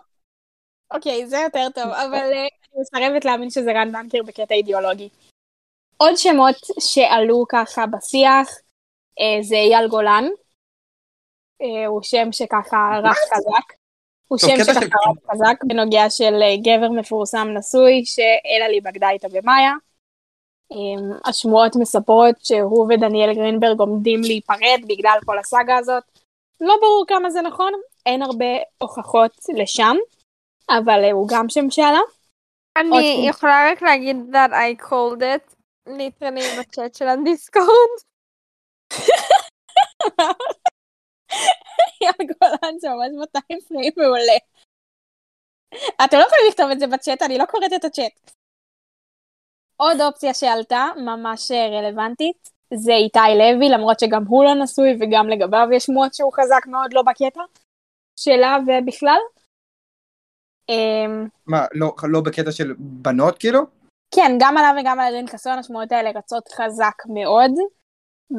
אוקיי, זה יותר טוב, אבל אה, אני מסרבת להאמין שזה רן בנקר בקטע אידיאולוגי. עוד שמות שעלו ככה בשיח אה, זה אייל גולן. אה, הוא שם שככה רח חזק. הוא שם שככה רח חזק בנוגע של אה, גבר מפורסם נשוי שאלעלי בגדה איתו במאיה. אה, השמועות מספרות שהוא ודניאל גרינברג עומדים להיפרד בגלל כל הסאגה הזאת. לא ברור כמה זה נכון, אין הרבה הוכחות לשם, אבל אה, הוא גם שם שעלה. עוד אני. יכולה רק להגיד that I called it ליטרלי בצ'אט של הדיסקורד. אייל גולן זה ממש 200 פריים מעולה. אתם לא יכולים לכתוב את זה בצ'אט, אני לא קוראת את הצ'אט. עוד אופציה שעלתה, ממש רלוונטית, זה איתי לוי, למרות שגם הוא לא נשוי וגם לגביו יש שמועות שהוא חזק מאוד לא בקטע שלה ובכלל. אמ, מה, לא- לא בקטע של בנות כאילו? כן, גם עליו וגם על אלין חסון השמועות האלה רצות חזק מאוד,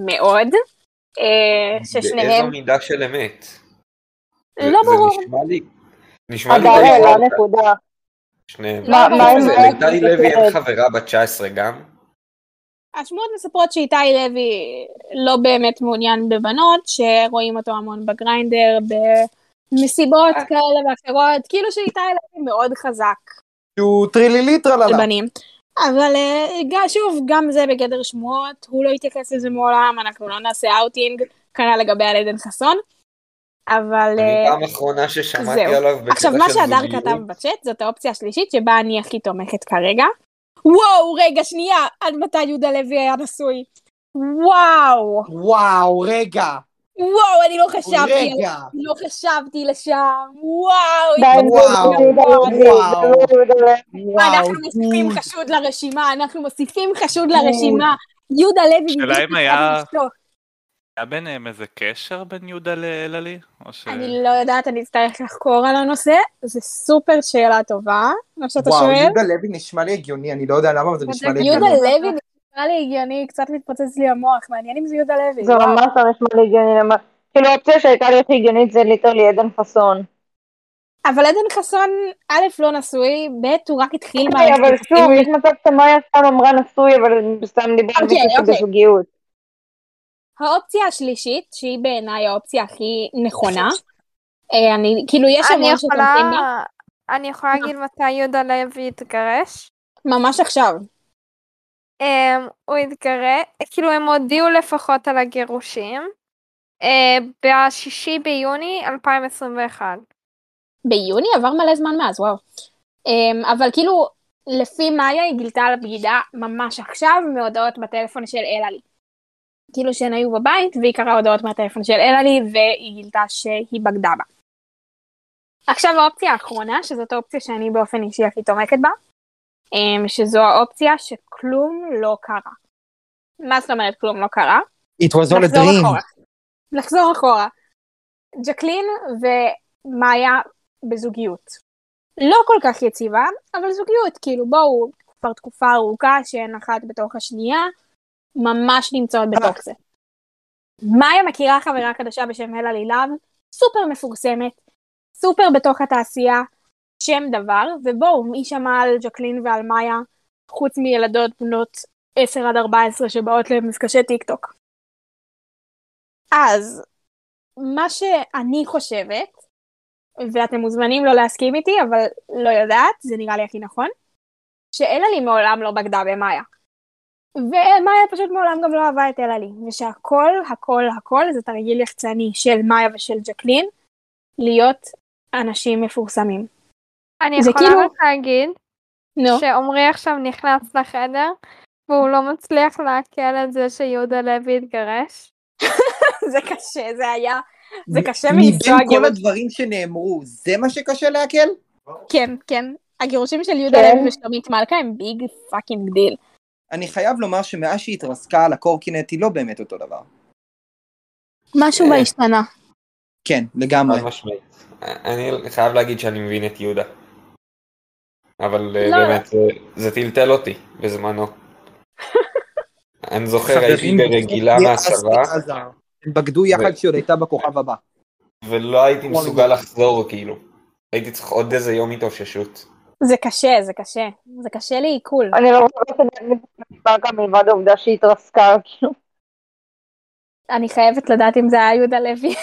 מאוד, אה, באיזו ששניהם, מידה של אמת? זה- לא זה ברור. נשמע לי... נשמע לי סבבה. נקודה. שניהם. מה- מה זה, אייל לטלי לוי אין? חברה בת 19 גם? השמועות מספרות שאיתי לוי לא באמת מעוניין בבנות, שרואים אותו המון בגריינדר, במסיבות אה. כאלה ואחרות, כאילו שאיתי לוי מאוד חזק שהוא טרילילי על טרללה. בנים. אבל אה, גם- שוב, גם זה בגדר שמועות, הוא לא התייחס לזה מעולם, אנחנו לא נעשה אאוטינג, כנ"ל לגבי על עדן חסון. אבל אני אה, פעם אחרונה ששמעתי זהו. עליו בקטע עכשיו מה שהדר. כתב בצ'אט זאת האופציה השלישית שבה אני הכי תומכת כרגע. וואו רגע שנייה עד מתי יהודה לוי היה נשוי. וואו וואו, רגע, וואו אני לא חשבתי רגע. לא חשבתי לשם וואו וואו, יהודה וואו. יהודה. וואו, אנחנו מוסיפים. חשוד לרשימה אנחנו מוסיפים חשוד לרשימה יהודה לוי השאלה בדיוק אם היה-. היה ביניהם איזה קשר בין יהודה לאלעלי? ש... אני לא יודעת אני אצטרך לחקור על הנושא זה סופר שאלה טובה מה שאתה וואו, שואל. יהודה לוי נשמע לי הגיוני, אני לא יודע למה, אבל זה נשמע לי יהודה הגיוני. לוי נשמע לי הגיוני, קצת מתפוצץ לי המוח, מעניין אם זה יהודה לוי. זה ממש לא נשמע לי הגיוני. כאילו האופציה שהייתה לי הכי הגיונית זה ליטרלי עדן חסון. אבל עדן חסון, א', לא נשוי, ב', הוא רק התחיל אוקיי, אבל מערכת שוב. יש מצב שמאיה סתם אמרה נשוי, אבל סתם דיברה על מישהו. שבזוגיות. האופציה השלישית, שהיא בעיניי האופציה הכי נכונה, אה, אני, כאילו יש המון שתומכים בה. אני יכולה להגיד מתי יהודה לוי התגרש. ממש עכשיו. Um, הוא התגרש, כאילו הם הודיעו לפחות על הגירושים. Uh, בשישי ביוני 2021. ביוני עבר מלא זמן מאז, וואו. אמ, אבל כאילו, לפי מאיה היא גילתה על הבגידה ממש עכשיו מהודעות בטלפון של אלעלי. כאילו שהן היו בבית והיא קראה הודעות מהטלפון של אלעלי והיא גילתה שהיא בגדה בה. עכשיו האופציה האחרונה, שזאת האופציה שאני באופן אישי הכי תומכת בה, שזו האופציה שכלום לא קרה. מה זאת אומרת כלום לא קרה? It was all a dream. לחזור אחורה. ג'קלין ומאיה בזוגיות. לא כל כך יציבה, אבל זוגיות, כאילו בואו, כבר תקופה ארוכה שהן אחת בתוך השנייה, ממש נמצאות בתוך זה. מאיה מכירה חברה חדשה בשם אלה לילב, סופר מפורסמת, סופר בתוך התעשייה, שם דבר, ובואו, מי שמע על ג'קלין ועל מאיה, חוץ מילדות בנות 10 עד 14 שבאות למפגשי טיק טוק. אז, מה שאני חושבת, ואתם מוזמנים לא להסכים איתי, אבל לא יודעת, זה נראה לי הכי נכון, שאלעלי מעולם לא בגדה במאיה. ומאיה פשוט מעולם גם לא אהבה את אלעלי, ושהכל, הכל, הכל זה תרגיל יחצני של מאיה ושל ג'קלין, להיות אנשים מפורסמים. אני יכולה כאילו- רק להגיד נו, שעמרי עכשיו נכנס לחדר והוא לא מצליח לעכל את זה שיהודה לוי התגרש. זה קשה, זה היה, זה קשה מבין מנסוע כל. הדברים שנאמרו, זה מה שקשה לעכל? כן, כן. הגירושים של יהודה כן. לוי ושלומית מלכה הם big fucking deal. אני חייב לומר שמאז שהיא התרסקה על הקורקינט היא לא באמת אותו דבר. משהו בה השתנה. כן, לגמרי. אני חייב להגיד שאני מבין את יהודה. אבל אה, לא. באמת, זה- זה טלטל אותי בזמנו. אני זוכר, הייתי ברגילה עזה. הם בגדו יחד כשהיא עוד הייתה בכוכב הבא. ולא הייתי מסוגל לחזור, כאילו. הייתי צריך עוד איזה יום התאוששות. זה קשה, זה קשה. זה קשה לי עיכול. אני לא זוכרת את מספר גם מלבד העובדה שהיא התרסקה, כאילו. אני חייבת לדעת אם זה היה יהודה לוי.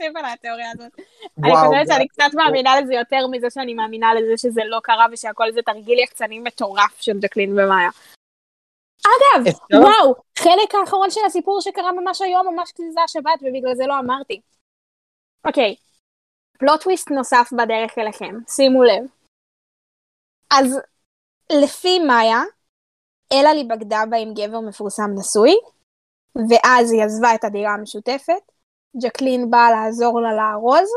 יושב על התיאוריה הזאת. אני חושבת שאני קצת מאמינה לזה יותר מזה שאני מאמינה לזה שזה לא קרה ושהכל זה תרגיל יחצני מטורף של ג'קלין ומאיה. אגב? וואו, חלק האחרון של הסיפור שקרה ממש היום, ממש כשזה זה השבת, ובגלל זה לא אמרתי. אוקיי, פלוט טוויסט נוסף בדרך אליכם, שימו לב. אז לפי מאיה, אלעלי בגדה בה עם גבר מפורסם נשוי, ואז היא עזבה את הדירה המשותפת, ג'קלין באה לעזור לה לארוז,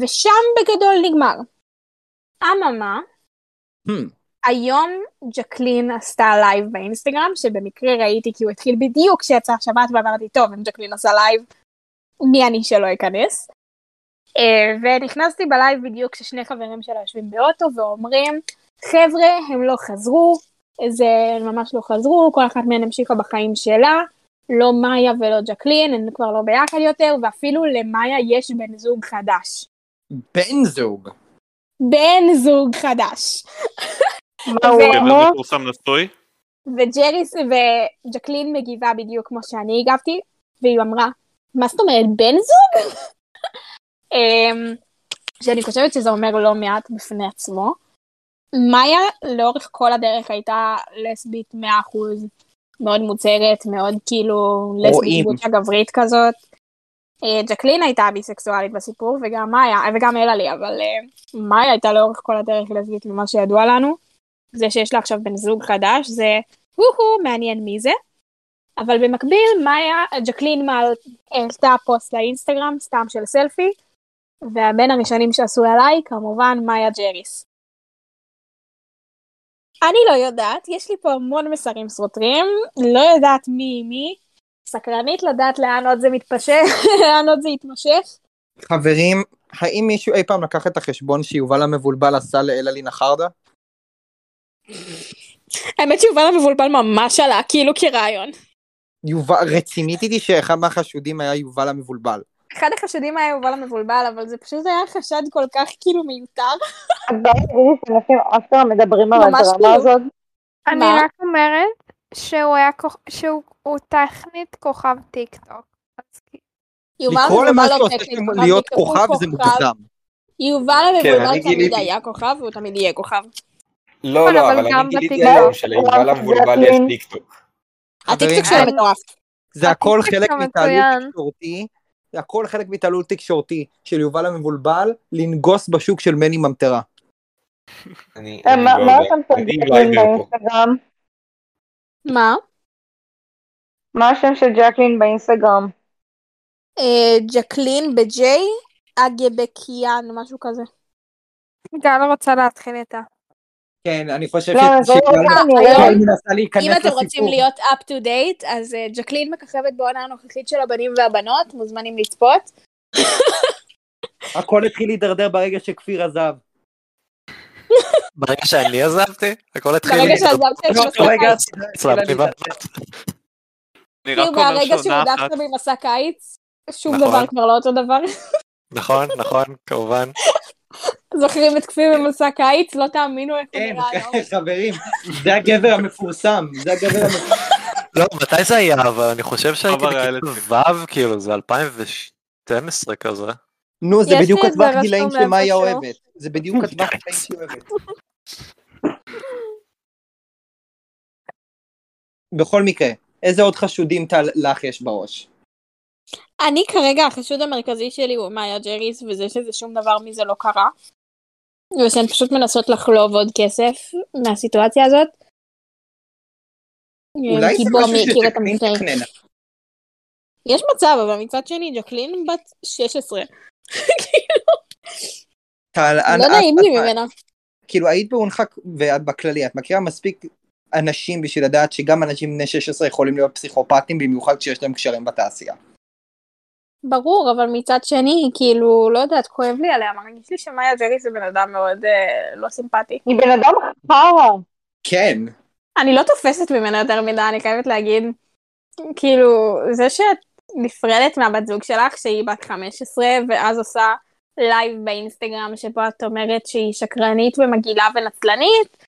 ושם בגדול נגמר. אממה, Hmm. היום ג'קלין עשתה לייב באינסטגרם, שבמקרה ראיתי כי הוא התחיל בדיוק כשיצא השבת ואמרתי, טוב, אם ג'קלין עושה לייב, מי אני שלא אכנס? אה, ונכנסתי בלייב בדיוק כששני חברים שלה יושבים באוטו ואומרים, חבר'ה, הם לא חזרו, זה ממש לא חזרו, כל אחת מהן המשיכה בחיים שלה, לא מאיה ולא ג'קלין, הן כבר לא ביחד יותר, ואפילו למאיה יש בן זוג חדש. בן זוג. בן זוג חדש. מה הוא אמר? מפורסם נשוי? וג'ריס וג'קלין מגיבה בדיוק כמו שאני הגבתי, והיא אמרה, מה זאת אומרת, בן זוג? אמ, שאני חושבת שזה אומר לא מעט בפני עצמו. מאיה לאורך כל הדרך הייתה לסבית 100%, מאוד מוצהרת, מאוד כאילו לסבית רואים. גוצ'ה גברית כזאת. אה, ג'קלין הייתה ביסקסואלית בסיפור, וגם מאיה, וגם אלעלי, אבל אה, מאיה הייתה לאורך כל הדרך לסבית ממה שידוע לנו. זה שיש לה עכשיו בן זוג חדש, זה הו-הו, מעניין מי זה. אבל במקביל, מאיה, ג'קלין מעל, העלתה פוסט לאינסטגרם, סתם של סלפי, והבין הראשונים שעשו עליי, כמובן, מאיה ג'ריס. אני לא יודעת, יש לי פה המון מסרים סותרים, לא יודעת מי מי, סקרנית לדעת לאן עוד זה מתפשט, לאן עוד זה יתמשך. חברים, האם מישהו אי פעם לקח את החשבון שיובל המבולבל עשה לאלעלין החרדה? האמת שיובל המבולבל ממש עלה, כאילו כרעיון. יובל, רצינית איתי שאחד מהחשודים היה יובל המבולבל. אחד החשודים היה יובל המבולבל, אבל זה פשוט היה חשד כל כך כאילו מיותר. עדיין ראיתי שאנשים אשכרה מדברים על הדרמה כאילו. הזאת. אני? רק אומרת שהוא היה טכנית כוכב טיק טוק. כאילו, לקרוא למשהו לא כוכב, להיות כוכב זה מוגזם. יובל כן, המבולבל תמיד. היה כוכב, והוא תמיד יהיה כוכב. לא, לא, אבל אני גיליתי. היום שליובל המבולבל יש ג'קלין. טיקטוק. הטיקטוק שלו אני- מטורף. זה הכל חלק שלו מצוין. תקשורתי, הכל חלק מתעלול תקשורתי של יובל המבולבל לנגוס בשוק של מני ממטרה. אה, מה לא. באינסטגרם? מה? מה השם של ג'קלין באינסטגרם? אה, ג'קלין ב J, אגבקיאן, משהו כזה. גל רוצה להתחיל איתה. כן, אני חושב לא, זה לא היום- לי. מנסה להיכנס אם לסיפור. אתם רוצים להיות up to date, אז אה, ג'קלין מככבת בעונה הנוכחית של הבנים והבנות, מוזמנים לצפות. הכל התחיל להידרדר ברגע שכפיר עזב. ברגע שאני עזבתי, הכל התחיל... ברגע להתקדם. שעזבת את מסע רגע, קיץ, הצלבתי בבת. אני רק כאילו אומר מהרגע שעונה אחת, שהודחת ממסע קיץ, שום נכון. דבר כבר לא אותו דבר. נכון, נכון, כמובן. זוכרים את כפיר במסע קיץ? לא תאמינו איך הוא כן, נראה היום. חברים, זה הגבר המפורסם, זה הגבר המפורסם. לא, מתי זה היה? אבל אני חושב שהייתי בכיתה ו', כאילו, זה 2012 כזה. נו, זה בדיוק הטווח גילאים רשום שמאיה. אוהבת. זה בדיוק הטווח גילאים שהיא אוהבת. בכל מקרה, איזה עוד חשודים לך יש בראש? אני כרגע, החשוד המרכזי שלי הוא מאיה ג'ריס, וזה שזה שום דבר מזה לא קרה. ושהן פשוט מנסות לחלוב עוד כסף מהסיטואציה הזאת. אולי זה משהו שג'קלין? תכננה. יש מצב, אבל מצד שני, ג'קלין בת 16. טל, לא נעים לי ממנה. כאילו היית בהונחק ואת בכללי, את מכירה מספיק אנשים בשביל לדעת שגם אנשים בני 16 יכולים להיות פסיכופטים, במיוחד כשיש להם קשרים בתעשייה. ברור, אבל מצד שני, כאילו, לא יודעת, כואב לי עליה, מרגיש לי שמאיה ג'ריס זה בן אדם מאוד אה, לא סימפטי. היא בן אדם חרא. כן, אני לא תופסת ממנה יותר מדי, אני חייבת להגיד. כאילו, זה שאת נפרדת מהבת זוג שלך, שהיא בת 15, ואז עושה לייב באינסטגרם שבו את אומרת שהיא שקרנית ומגעילה ונצלנית,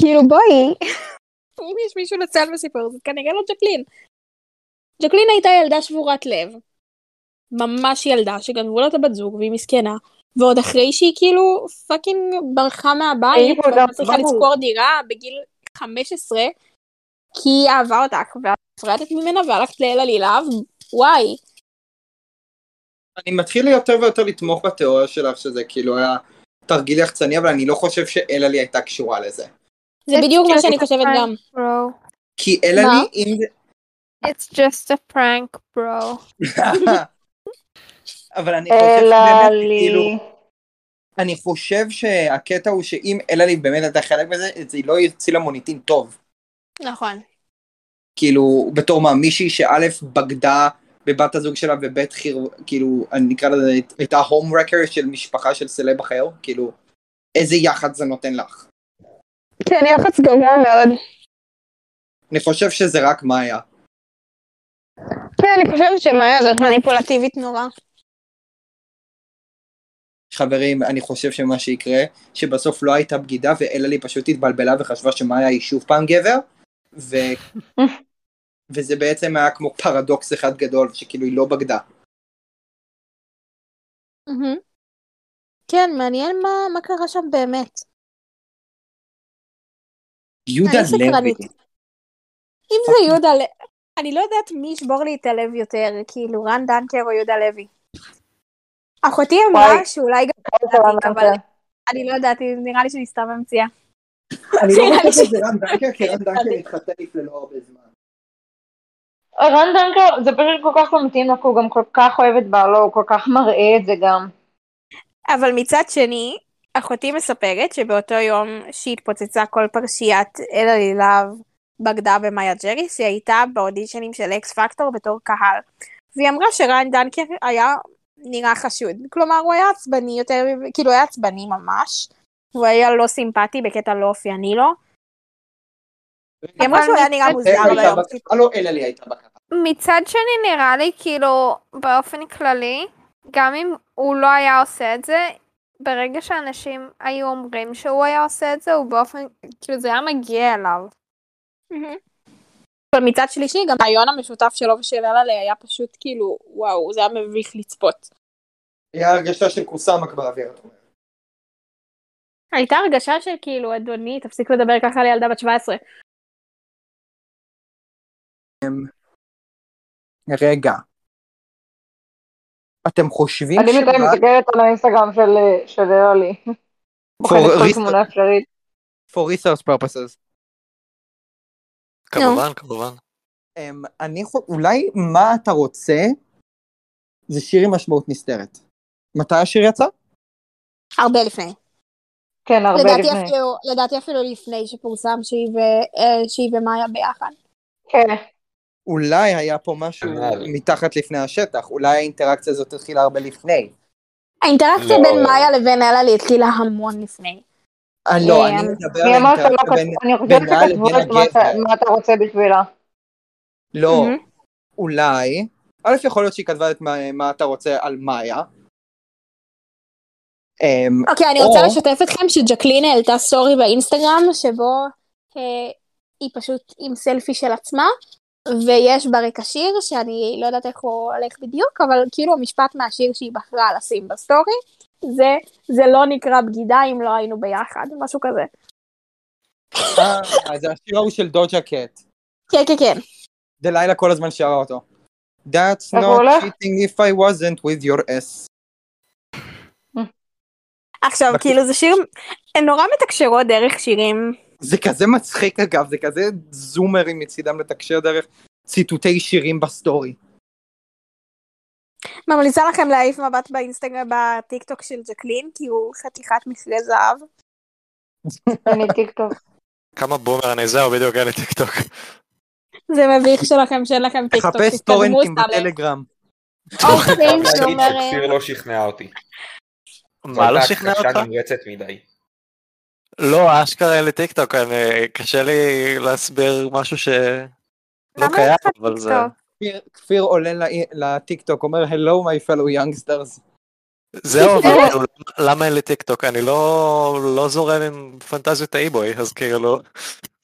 כאילו בואי, אם יש מישהו נצלן בסיפור זה כנראה לא ג'קלין. ג'קלין הייתה ילדה שבורת לב, ממש ילדה שגנבו לה את הבת זוג והיא מסכנה, ועוד אחרי שהיא כאילו fucking ברחה מהבית, היא פה גם- והייתה צריכה ברור. לשכור דירה בגיל 15, כי היא אהבה אותך, ואת נפרדת ממנה והלכת לאלה לי להב, וואי. אני מתחיל יותר ויותר לתמוך בתיאוריה שלך שזה כאילו היה תרגיל יחצני אבל אני לא חושב שאלעלי הייתה קשורה לזה. זה בדיוק מה שאני חושבת גם. כי אלעלי אם זה... It's just a prank, bro. אבל אני חושב שבאמת כאילו. אני חושב שהקטע הוא שאם אלעלי באמת הייתה חלק מזה זה לא יוציא לה מוניטין טוב. נכון. כאילו בתור מה מישהי שא' בגדה בבת הזוג שלה וב' חיר כאילו אני נקרא לזה הייתה הום רקר של משפחה של סלב אחר כאילו איזה יח"צ זה נותן לך. כן, יח"צ גרוע מאוד. אני חושב שזה רק מאיה. כן, אני חושבת שמאיה זאת מניפולטיבית נורא. חברים אני חושב שמה שיקרה שבסוף לא הייתה בגידה ואלעלי פשוט התבלבלה וחשבה שמאיה היא שוב פעם גבר ו... וזה בעצם היה כמו פרדוקס אחד גדול שכאילו היא לא בגדה. כן, מעניין מה, מה קרה שם באמת. יהודה. לוי. אם זה יהודה לוי, אני לא יודעת מי ישבור לי את הלב יותר, כאילו רן דנקר או יהודה לוי. אחותי אמרה וואי. שאולי גם לדעתי, אבל אני לא יודעת, נראה לי שאני סתם ממציאה. אני לא חושב שזה רן דנקר כי רן דנקר התחתן לפני לא הרבה זמן. רן דנקר זה פשוט כל כך לא מתאים כי הוא גם כל כך אוהב את בעלו, הוא כל כך מראה את זה גם. אבל מצד שני, אחותי מספרת שבאותו יום שהתפוצצה כל פרשיית אלה לי להב בגדה במאיה ג'ריס, היא הייתה באודישנים של אקס פקטור בתור קהל. והיא אמרה שרן דנקר היה נראה חשוד. כלומר, הוא היה עצבני יותר, כאילו היה עצבני ממש. הוא היה לא סימפטי בקטע לא אופייני לו. אמרה שהוא היה נראה מוזר ביום. אלעלי הייתה בקהל? מצד שני נראה לי כאילו באופן כללי, גם אם הוא לא היה עושה את זה, ברגע שאנשים היו אומרים שהוא היה עושה את זה, הוא באופן, כאילו זה היה מגיע אליו. אבל מצד שלישי, גם הרעיון המשותף שלו ושל אלעלי היה פשוט כאילו, וואו, זה היה מביך לצפות. היה הרגשה של קוסאמק באוויר. את אומרת. הייתה הרגשה של כאילו, אדוני, תפסיק לדבר ככה על ילדה בת 17. רגע. אתם חושבים אני בינתיים שרק מסתכלת על האינסטגרם של-. תמונה אפשרית. for research purposes. כמובן, כמובן. אמ, אני חו... אולי מה אתה רוצה זה שיר עם משמעות נסתרת. מתי השיר יצא? הרבה לפני. כן, הרבה לדעתי לפני. אפילו, לדעתי אפילו לפני שפורסם שהיא, ו, אה, שהיא ומאיה ביחד. כן. אולי היה פה משהו נראה לי. מתחת לפני השטח, אולי האינטראקציה הזאת התחילה הרבה לפני. האינטראקציה לא. בין מאיה לבין אלעלי התחילה המון לפני. אה, לא, אה, אני מדבר על האינטראקציה בין... שכתבו לבין את מה אתה- הגבר. מה אתה רוצה בשבילה. לא. אולי, א' יכול להיות שהיא כתבה את מה, מה אתה רוצה על מאיה. אמ, אוקיי, אני רוצה לשתף אתכם שג'קלין העלתה סטורי באינסטגרם שבו אה, היא פשוט עם סלפי של עצמה, ויש ברקע שיר שאני לא יודעת איך הוא הולך בדיוק, אבל כאילו המשפט מהשיר שהיא בחרה לשים בסטורי, זה, זה לא נקרא בגידה אם לא היינו ביחד, משהו כזה. אה, זה השיר ההוא של דוג'ה קט. כן, כן, כן. דלילה כל הזמן שרה אותו. That's not cheating if I wasn't with your ass. עכשיו, בק- כאילו זה שיר, הן נורא מתקשרות דרך שירים. זה כזה מצחיק אגב, זה כזה זומרים מצידם לתקשר דרך ציטוטי שירים בסטורי. ממליצה לכם להעיף מבט באינסטגרם, בטיקטוק של ג'קלין, כי הוא חתיכת מכרה זהב. אין לי טיקטוק. כמה בומר אני זהו, בדיוק היה לי טיקטוק. זה מביך שלכם שאין לכם טיקטוק, תחפש תתקדמו טורנטים. בטלגרם. אוקיי, להגיד זומרים. לא שכנע אותי. מה לא שכנע אותך? הכחשה נמרצת מדי. לא, אשכרה אין לי טיקטוק, אני- קשה לי להסביר משהו שלא קיים, אבל זה... טיקטוק? כפיר- כפיר עולה ל- לטיק טוק אומר hello my fellow youngsters. זהו, אבל כאילו, למה אין לי טיק טוק? אני לא לא זורם עם פנטזיות ה e-boy, אז כאילו,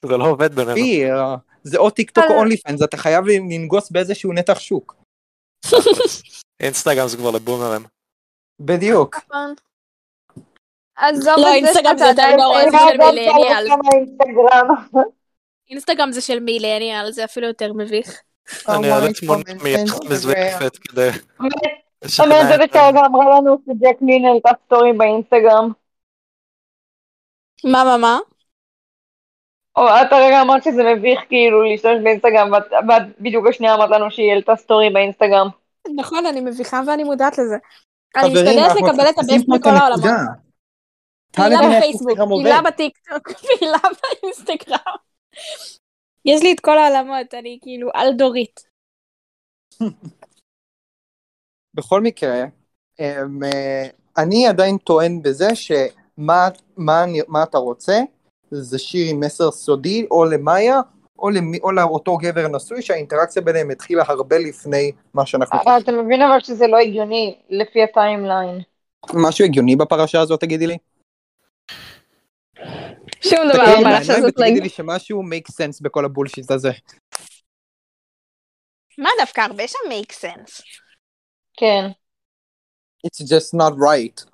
זה לא עובד בינינו. פי, אה, זה או טיק טוק או OnlyFans, אתה חייב לנגוס באיזשהו נתח שוק. אינסטגרם זה כבר לבומרים. בדיוק. עזוב לא, את זה אינסטגרם זה שאתה עדיין- זה של מילניאל. אינסטגרם זה של מילניאל, זה אפילו יותר מביך. אני אעלה Oh תמונה God, מיחד Instagram. מזויפת כדי לשכנע המנדדת את ה- כרגע אמרה לנו שג'ק לין העלתה סטורי באינסטגרם. מה, מה, מה? או את הרגע אמרת שזה מביך כאילו להשתמש באינסטגרם ואת בדיוק השנייה אמרת לנו שהיא העלתה סטורי באינסטגרם. נכון, אני מביכה ואני מודעת לזה. אני משתדלת לקבל את הבסט בכל העולמות. פעילה בפייסבוק, פעילה. בטיקטוק, פעילה באינסטגרם. יש לי את כל העולמות, אני כאילו על דורית. בכל מקרה, אמ, אה, אני עדיין טוען בזה שמה מה אני- מה אתה רוצה זה שיר עם מסר סודי או למאיה או, למי, או לאותו גבר נשוי שהאינטראקציה ביניהם התחילה הרבה לפני מה שאנחנו אבל אתה מבין אבל שזה לא הגיוני לפי הטיימליין. משהו הגיוני בפרשה הזאת תגידי לי? שום דבר תגידי בעיניים הזאת לא ותגידי לי שמשהו make sense בכל הבולשיט הזה. מה דווקא הרבה שם make sense. כן. It's just not right.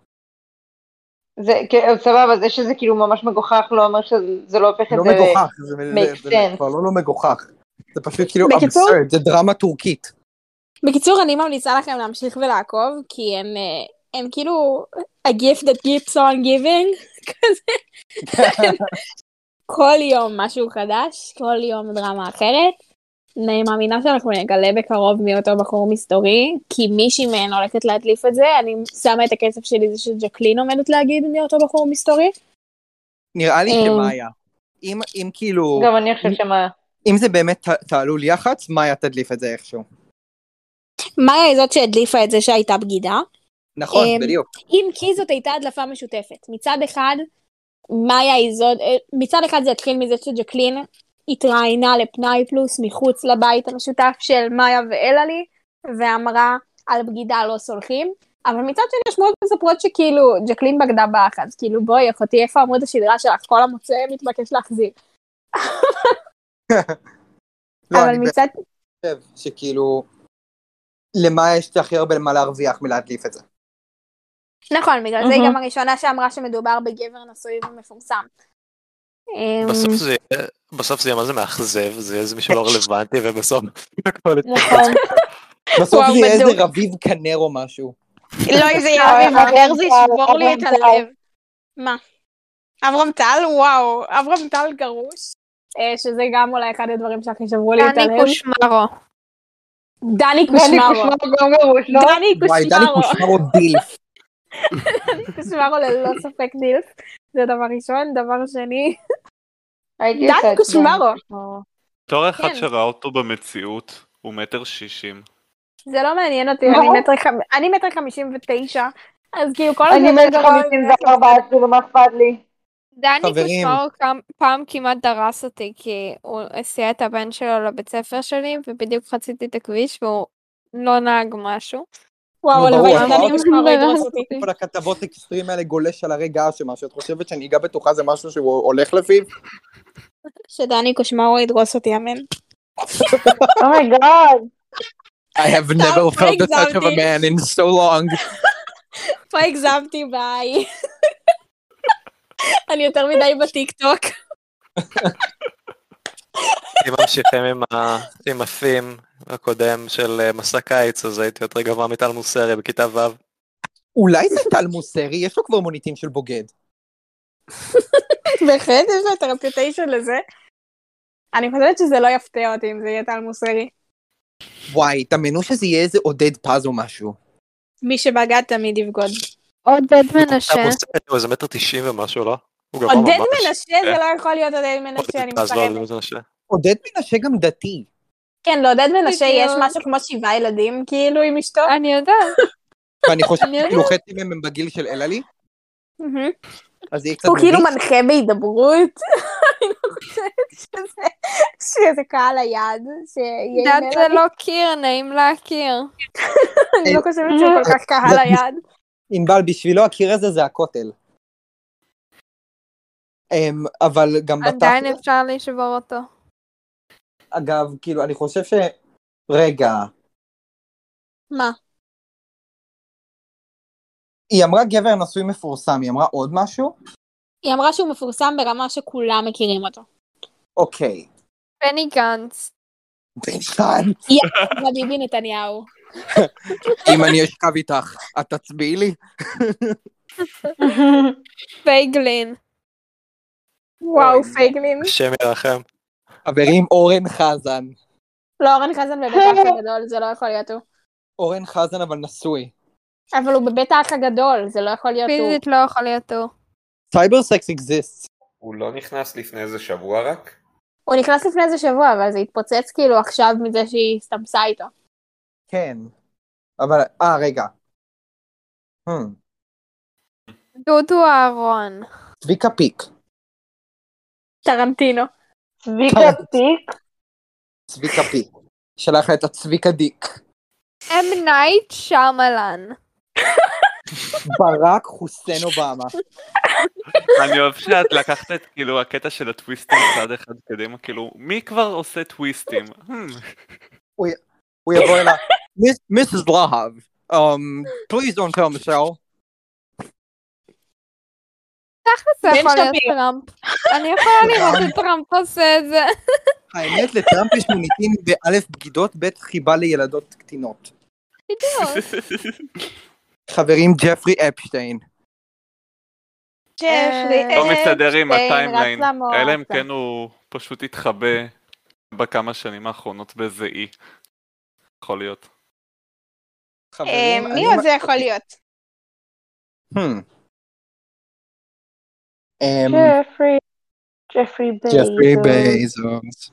זה כן, סבבה זה שזה כאילו ממש מגוחך לא אומר שזה לא הופך את לא זה. מגוחך, זה. כבר לא לא מגוחך. זה פשוט כאילו absurd, זה דרמה טורקית. בקיצור, אני ממליצה לכם להמשיך ולעקוב, כי הם, אה, הם כאילו a gift that keeps on giving, כזה. כל יום משהו חדש, כל יום דרמה אחרת. אני מאמינה שאנחנו נגלה בקרוב מי אותו בחור מסתורי, כי מישהי מהן הולכת להדליף את זה, אני שמה את הכסף שלי זה שג'קלין עומדת להגיד מי אותו בחור מסתורי. נראה לי אה. שמאיה. אם, אם כאילו, גם אני חושב שמה. אם זה באמת תעלול יח"צ, מאיה תדליף את זה איכשהו. מאיה היא זאת שהדליפה את זה שהייתה בגידה. נכון, אמ, בדיוק. אם כי זאת הייתה הדלפה משותפת. מצד אחד, מאיה היא זאת, אה, מצד אחד זה התחיל מזה שג'קלין התראיינה לפנאי פלוס מחוץ לבית המשותף של מאיה ואלעלי, ואמרה על בגידה לא סולחים, אבל מצד שני יש מאוד מספרות שכאילו ג'קלין בגדה באח, אז כאילו בואי אחותי איפה עמוד השדרה שלך, כל המוצא מתבקש להחזיר. לא, אבל אני מצד, חושב שכאילו, למאיה יש הכי הרבה מה להרוויח מלהדליף את זה. נכון, בגלל זה היא. גם הראשונה שאמרה שמדובר בגבר נשוי ומפורסם. אמ, בסוף זה יהיה- בסוף זה יהיה מה זה מאכזב, זה יהיה איזה מישהו לא רלוונטי ובסוף הכל נכון. בסוף זה יהיה. איזה רביב כנר או משהו. לא, אם זה יהיה אבי מהר זה ישבור לי את הלב. מה? אברהם טל? וואו, אברהם טל גרוש. אה, שזה גם אולי אחד הדברים שהכי שברו לי את דני הלב. קושמרו. דני דני קושמרו. קושמרו לא? דני וואי, דני קושמרו. קושמרו דילף. קושמרו ללא ספק דילף. זה דבר ראשון. דבר שני, את קושמרו. בתור אחד כן. שראה אותו במציאות, הוא מטר שישים. זה לא מעניין אותי? אני מטר חמ- אני מטר חמישים ותשע. אז כאילו כל אני הזמן מטר גבוה חמישים וארבע, כאילו מה אכפת לי? דני. קושמרו פעם כמעט דרס אותי כי הוא הסיע את הבן שלו לבית ספר שלי ובדיוק חציתי את הכביש והוא לא נהג משהו. וואו, ברור, שדני אבל- קושמרו ידרוס אותי. כל הכתבות אקסטרים האלה גולש על הרגע שמה שאת חושבת שנהיגה בטוחה זה משהו שהוא הולך לפיו? שדני קושמרו ידרוס אותי, אמן. Oh my God. I have never felt the touch of a man in so long. פה הגזמתי, ביי. אני יותר מדי בטיקטוק. אם ממשיכים עם ה- עם הפים הקודם של אה, מסע קיץ אז הייתי יותר גבוה מטל מוסרי בכיתה ו'. אולי זה טל מוסרי, יש לו כבר מוניטין של בוגד. בהחלט יש לו את הרפיוטיישן לזה. אני חושבת שזה לא יפתיע אותי אם זה יהיה טל מוסרי. וואי, תאמנו שזה יהיה איזה עודד פז או משהו. מי שבגד תמיד יבגוד. עודד מנשה. טל מוסרי הוא איזה מטר תשעים ומשהו לא? עודד. מנשה זה לא יכול להיות עודד מנשה, אני לא עודד מסרבת. מנשה. עודד מנשה גם דתי. כן, לעודד מנשה יש. משהו כמו שבעה ילדים, כאילו, עם אשתו. אני יודעת. ואני חושב אני יודעת. כאילו חצי מהם הם בגיל של אלעלי, מהמם. אז יהיה קצת הוא כאילו. מנחה בהידברות. אני לא חושבת שזה- קהל היעד. יודעת זה. לא קיר, נעים להכיר. אני לא חושבת שהוא כל כך קהל היעד. ענבל, בשבילו הקיר הזה זה הכותל. אמ, אבל גם עדיין בתכלס, אפשר לשבור אותו. אגב, כאילו, אני חושב ש... רגע, מה? היא אמרה גבר נשוי מפורסם, היא אמרה עוד משהו? היא אמרה שהוא מפורסם ברמה שכולם מכירים אותו. אוקיי. בני גנץ. בניסן, יאללה, ביבי נתניהו. אם אני אשכב איתך, את תצביעי לי? פייגלין. וואו, פייגלין. השם ירחם. חברים, אורן חזן. לא, אורן חזן בבית האח הגדול, זה לא יכול להיות הוא. אורן חזן אבל נשוי. אבל הוא בבית האח הגדול, זה לא יכול להיות הוא. פיזית לא יכול להיות הוא. Cyber sex exists. הוא לא נכנס לפני איזה שבוע רק? הוא נכנס לפני איזה שבוע, אבל זה התפוצץ כאילו עכשיו מזה שהיא הסתמסה איתו. כן. אבל, אה, רגע. Hmm. דודו אהרון. צביקה פיק. טרנטינו. צביקה טיק. צביקה פיק. שלח לה את הצביקה dick. אם נייט שאמאלן. ברק חוסיין אובמה. אני אוהב שאת לקחת את כאילו הקטע של הטוויסטים צעד אחד קדימה, כאילו מי כבר עושה טוויסטים? Hmm. הוא יבוא אליה, Mrs. להב, um, please don't tell Michelle. תכל'ס זה יכול להיות. טראמפ. אני יכולה לראות את טראמפ עושה את זה. האמת, לטראמפ יש מוניטין בא' בגידות, ב' חיבה לילדות קטינות. בדיוק. חברים, ג'פרי אפשטיין. ג'פרי לא מסתדר עם הטיימליין. אלא אם כן הוא פשוט התחבא בכמה שנים האחרונות באיזה אי. יכול להיות. אה, חברים, מי עוד זה יכול להיות? Hmm. אמ, ג'פרי. ג'פרי ג'פרי בייזוס. בייזוס.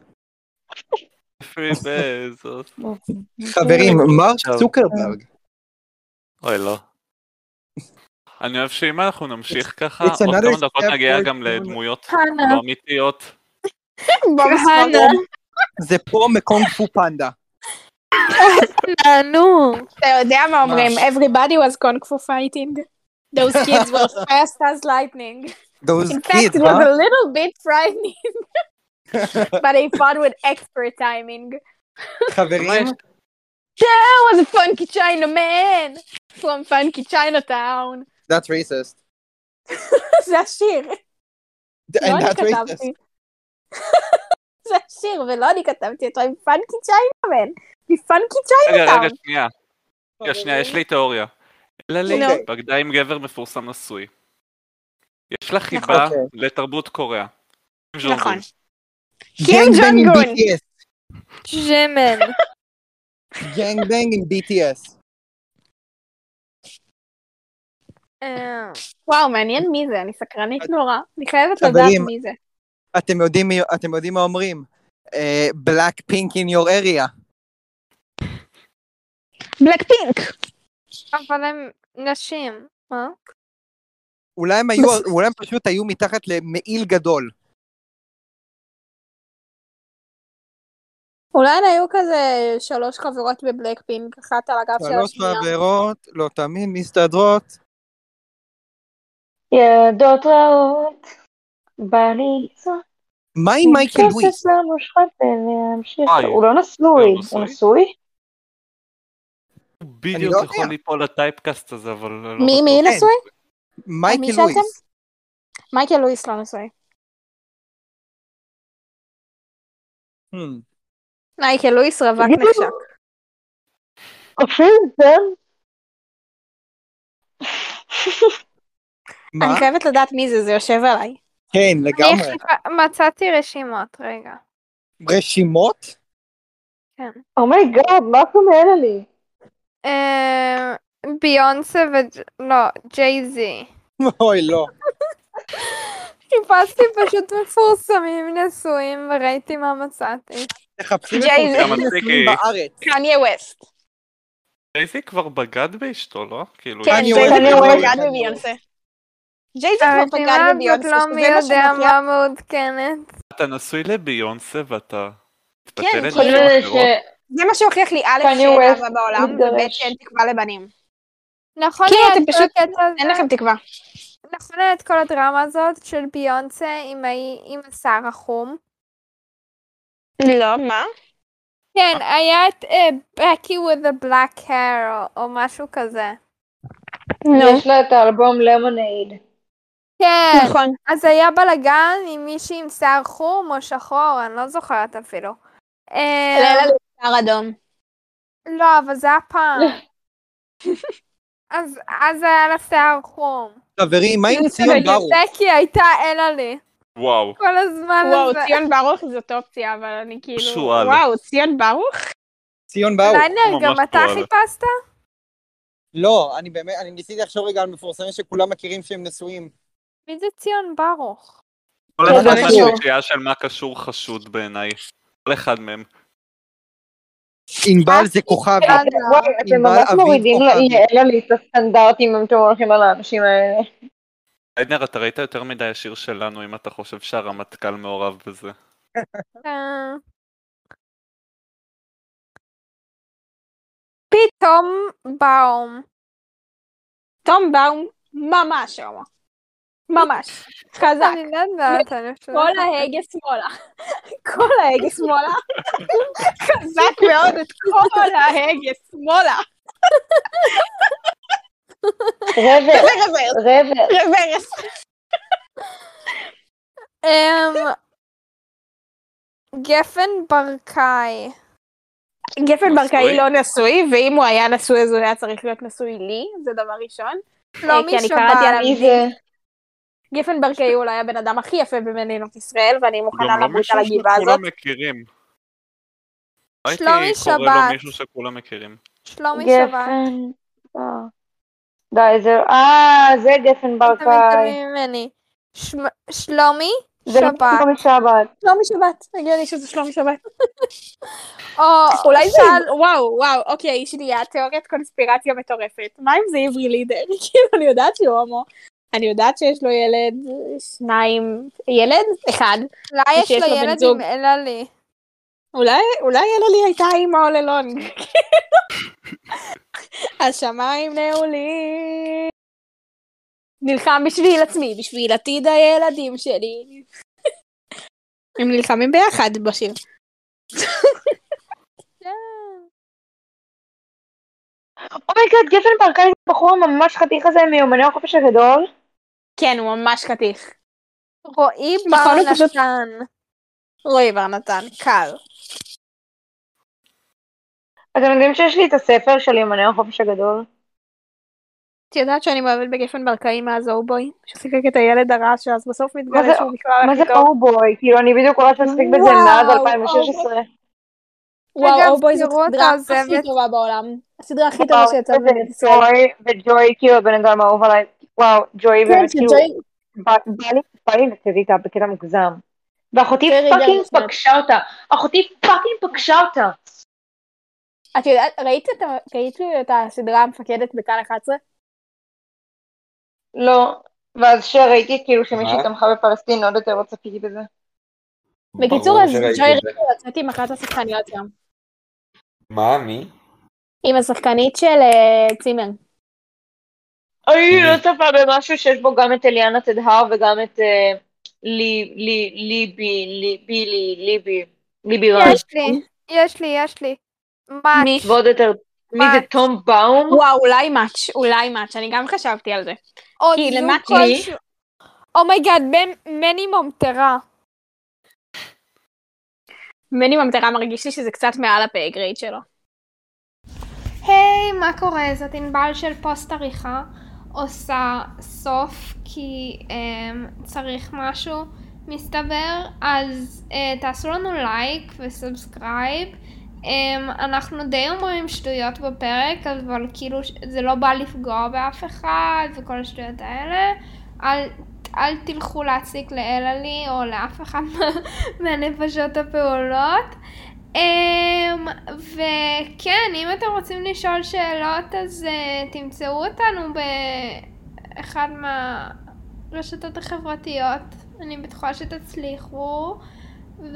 פרי בזוס. חברים, מרק. צוקרברג. אוי לא. אני אוהב שאם אנחנו נמשיך ככה, It's עוד another כמה דקות נגיע גם לדמויות. לא אמיתיות. זה פה מקונג פו פנדה. נו נו. אתה יודע מה אומרים? Everybody was kung fu fighting. Those kids were fast as lightning. Those In fact, kids, it was huh? a little bit frightening. but they fought with expert timing. חברים, There was a funky China man from funky Chinatown. that's racist. זה השיר. לא And אני that's racist. כתבתי. זה השיר, ולא אני כתבתי אותו עם פאנקי צ'יינמן. מפאנקי רגע, רגע, צ'יינאטאון. שנייה. רגע, שנייה, יש לי תיאוריה. ללי נו. בגדה עם גבר מפורסם נשוי. יש לה חיבה אוקיי. לתרבות קוריאה. נכון. קים ג'ונגון. BTS. ג'מן. Gang bang עם BTS. וואו, מעניין מי זה, אני סקרנית נורא. אני חייבת לדעת מי זה. אתם יודעים מי- אתם יודעים מה אומרים? בלק פינק in your area. בלק פינק. אבל הם נשים. מה? אולי הם היו, אולי הם פשוט היו מתחת למעיל גדול. אולי הן היו כזה שלוש חברות בבלק פינק, אחת על הגב של שלוש השנייה. חברות, לא תמיד מסתדרות. ילדות רעות. בא לי לצעוק. מה עם מייקל לואיס? וואי. הוא לא נשוי. הוא נשוי? הוא נשוי? בדיוק לא יכול. ליפול לטייפקאסט הזה, אבל לא מי. מי כן. נשוי? מייקל? לואיס. מייקל לואיס לא נשוי. Hmm. מייקל לואיס רווק. נחשק. אופיר זר? מה? אני חייבת לדעת מי זה, זה יושב עליי. כן, לגמרי. מצאתי רשימות, רגע. רשימות? oh my god, מה את אומרת לי? ביונסה ו... לא, ג'יי-זי. אוי, לא. חיפשתי פשוט מפורסמים נשואים וראיתי מה מצאתי. תחפשי. מפורסמים בארץ. קניה ווסט. ג'ייזי כבר בגד באשתו, לא? כאילו, כן, ג'ייזי. כבר בגד. בביונסה. ג'ייזי כבר בגד בביונסה, לא שזה מי יודע. מה מעודכנת. אתה נשוי לביונסה ואתה כן? ש- זה מה שהוכיח לי א' שאין אהבה בעולם. וב' שאין תקווה לבנים. נכון כן, היה אתם פשוט, הקטע אין? לכם תקווה. נכון היה את כל הדרמה הזאת של ביונסה עם ההיא עם השיער החום? לא, מה? כן, היה את בקי with the black hair או- או משהו כזה. נו, יש לה את האלבום למונייד. כן, נכון. אז היה בלאגן עם מישהי עם שיער חום או שחור, אני לא זוכרת אפילו. אה, לילה לשיער אדום. לא, אבל זה היה פעם. אז אז היה לה שיער חום. חברים, מה עם ציון. ברוך? בקי הייתה אלה לי. וואו. כל הזמן וואו, הזה. ציון ברוך זאת אופציה, אבל אני כאילו... שועל. וואו, ציון ברוך? ציון ברוך. ליינר, גם אתה. חיפשת? לא, אני באמת, אני ניסיתי לחשוב רגע על מפורסמים שכולם מכירים שהם נשואים. מי זה ציון ברוך? כל אחד. מהשלישייה של מה קשור חשוד בעיניי. כל אחד מהם. ענבל זה כוכבי. אה, וואי, אתם ענבל ממש אביב מורידים כוכבי. ליעלה לי את הסטנדרטים אם אתם הולכים על האנשים האלה. עדנר, אתה ראית יותר מדי השיר שלנו אם אתה חושב שהרמטכ"ל מעורב בזה. אה. פתאום באום. תום באום ממש הומו. ממש. חזק. אני לא יודעת, אני חושבת. כל ההגה שמאלה. כל ההגה שמאלה. חזק מאוד את כל ההגה שמאלה. רוורס. אמ, גפן ברקאי. גפן ברקאי? לא נשוי, ואם הוא היה נשוי אז הוא היה צריך להיות נשוי לי, זה דבר ראשון. שלומי כי שבת. גפן ברקאי הוא אולי הבן אדם הכי יפה במדינות ישראל, ואני מוכנה גם לא למות מישהו על הגבעה הזאת. שכולם מכירים. הייתי שלומי קורא לו שבת. מישהו שכולם מכירים. שלומי שבת. גפן. אה. די, זה... אה, זה גפן אתם ברקאי. שלומי זה שבת. שלומי שבת. שלומי שבת, הגיוני שזה שלומי שבת. או אולי זה, של- וואו, וואו, אוקיי, שנייה, תיאוריית קונספירציה מטורפת. מה אם זה עברי לידר? כאילו, אני יודעת שהוא הומו. אני יודעת שיש לו ילד, שניים, ילד? אחד. אולי יש לו ילד זוג. עם אלעלי. אולי, אולי אלה לי הייתה אימא all along. השמיים נעולים. נלחם בשביל עצמי, בשביל עתיד הילדים שלי. הם נלחמים ביחד בשיר. אומייגאד, גפן ברקאי זה בחור ממש חתיך הזה מיומני החופש הגדול. כן, הוא ממש חתיך. רועי בר נתן. רועי בר נתן, קל. אתם יודעים שיש לי את הספר של יומני החופש הגדול? את יודעת שאני מאוהבת בגפן ברקאי מאז אובוי? ששיחק את הילד הרע שאז בסוף מתגלה שהוא בכלל מה זה. אורבוי? כאילו, אני בדיוק קוראת להספיק בזה מאז 2016. וואו, אובוי זאת הסדרה העוזבת. הכי טובה בעולם. הסדרה הכי טובה שיצאה. ג'וי, וג'וי כאילו הבן אדם האהוב עליי. וואו, ג'וי כן, באמת כאילו, בא לי בא לי לצאת איתה בקטע מוגזם. ואחותי ריגר fucking. פגשה אותה. אחותי fucking פגשה אותה. את יודעת, ראית את ה- ראית את הסדרה המפקדת בכאן 11? לא. ואז שראיתי כאילו שמישהי? תמכה בפלסטין, עוד יותר לא צפיתי בזה. בקיצור, אז ג'וי. ריגר יוצאת עם אחת השחקניות שם. מה? מי? עם השחקנית של אה, צימר. אני לא צופה במשהו שיש בו גם את אליאנה תדהר וגם את אה, לי, לי, ליבי, לי, בילי, ליבי, ליבי רן. יש לי, יש לי, יש לי. match. מי? ועוד יותר, מי זה. תום באום? וואו, אולי match, אולי match, אני גם חשבתי על זה. עוד זוג כלשהו. oh my god, מני ממטרה. מני ממטרה מרגיש לי שזה קצת מעל ה pay grade שלו. היי, מה קורה? זאת ענבל של פוסט עריכה. עושה סוף כי um, צריך משהו, מסתבר. אז uh, תעשו לנו לייק ו subscribe. Um, אנחנו די אומרים שטויות בפרק, אבל כאילו זה לא בא לפגוע באף אחד וכל השטויות האלה. אל, אל תלכו להציק לאלעלי או לאף אחד מה- מהנפשות הפעולות. Um, וכן, אם אתם רוצים לשאול שאלות, אז uh, תמצאו אותנו באחד מהרשתות החברתיות. אני בטוחה שתצליחו. וזהו,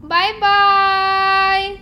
ביי ביי!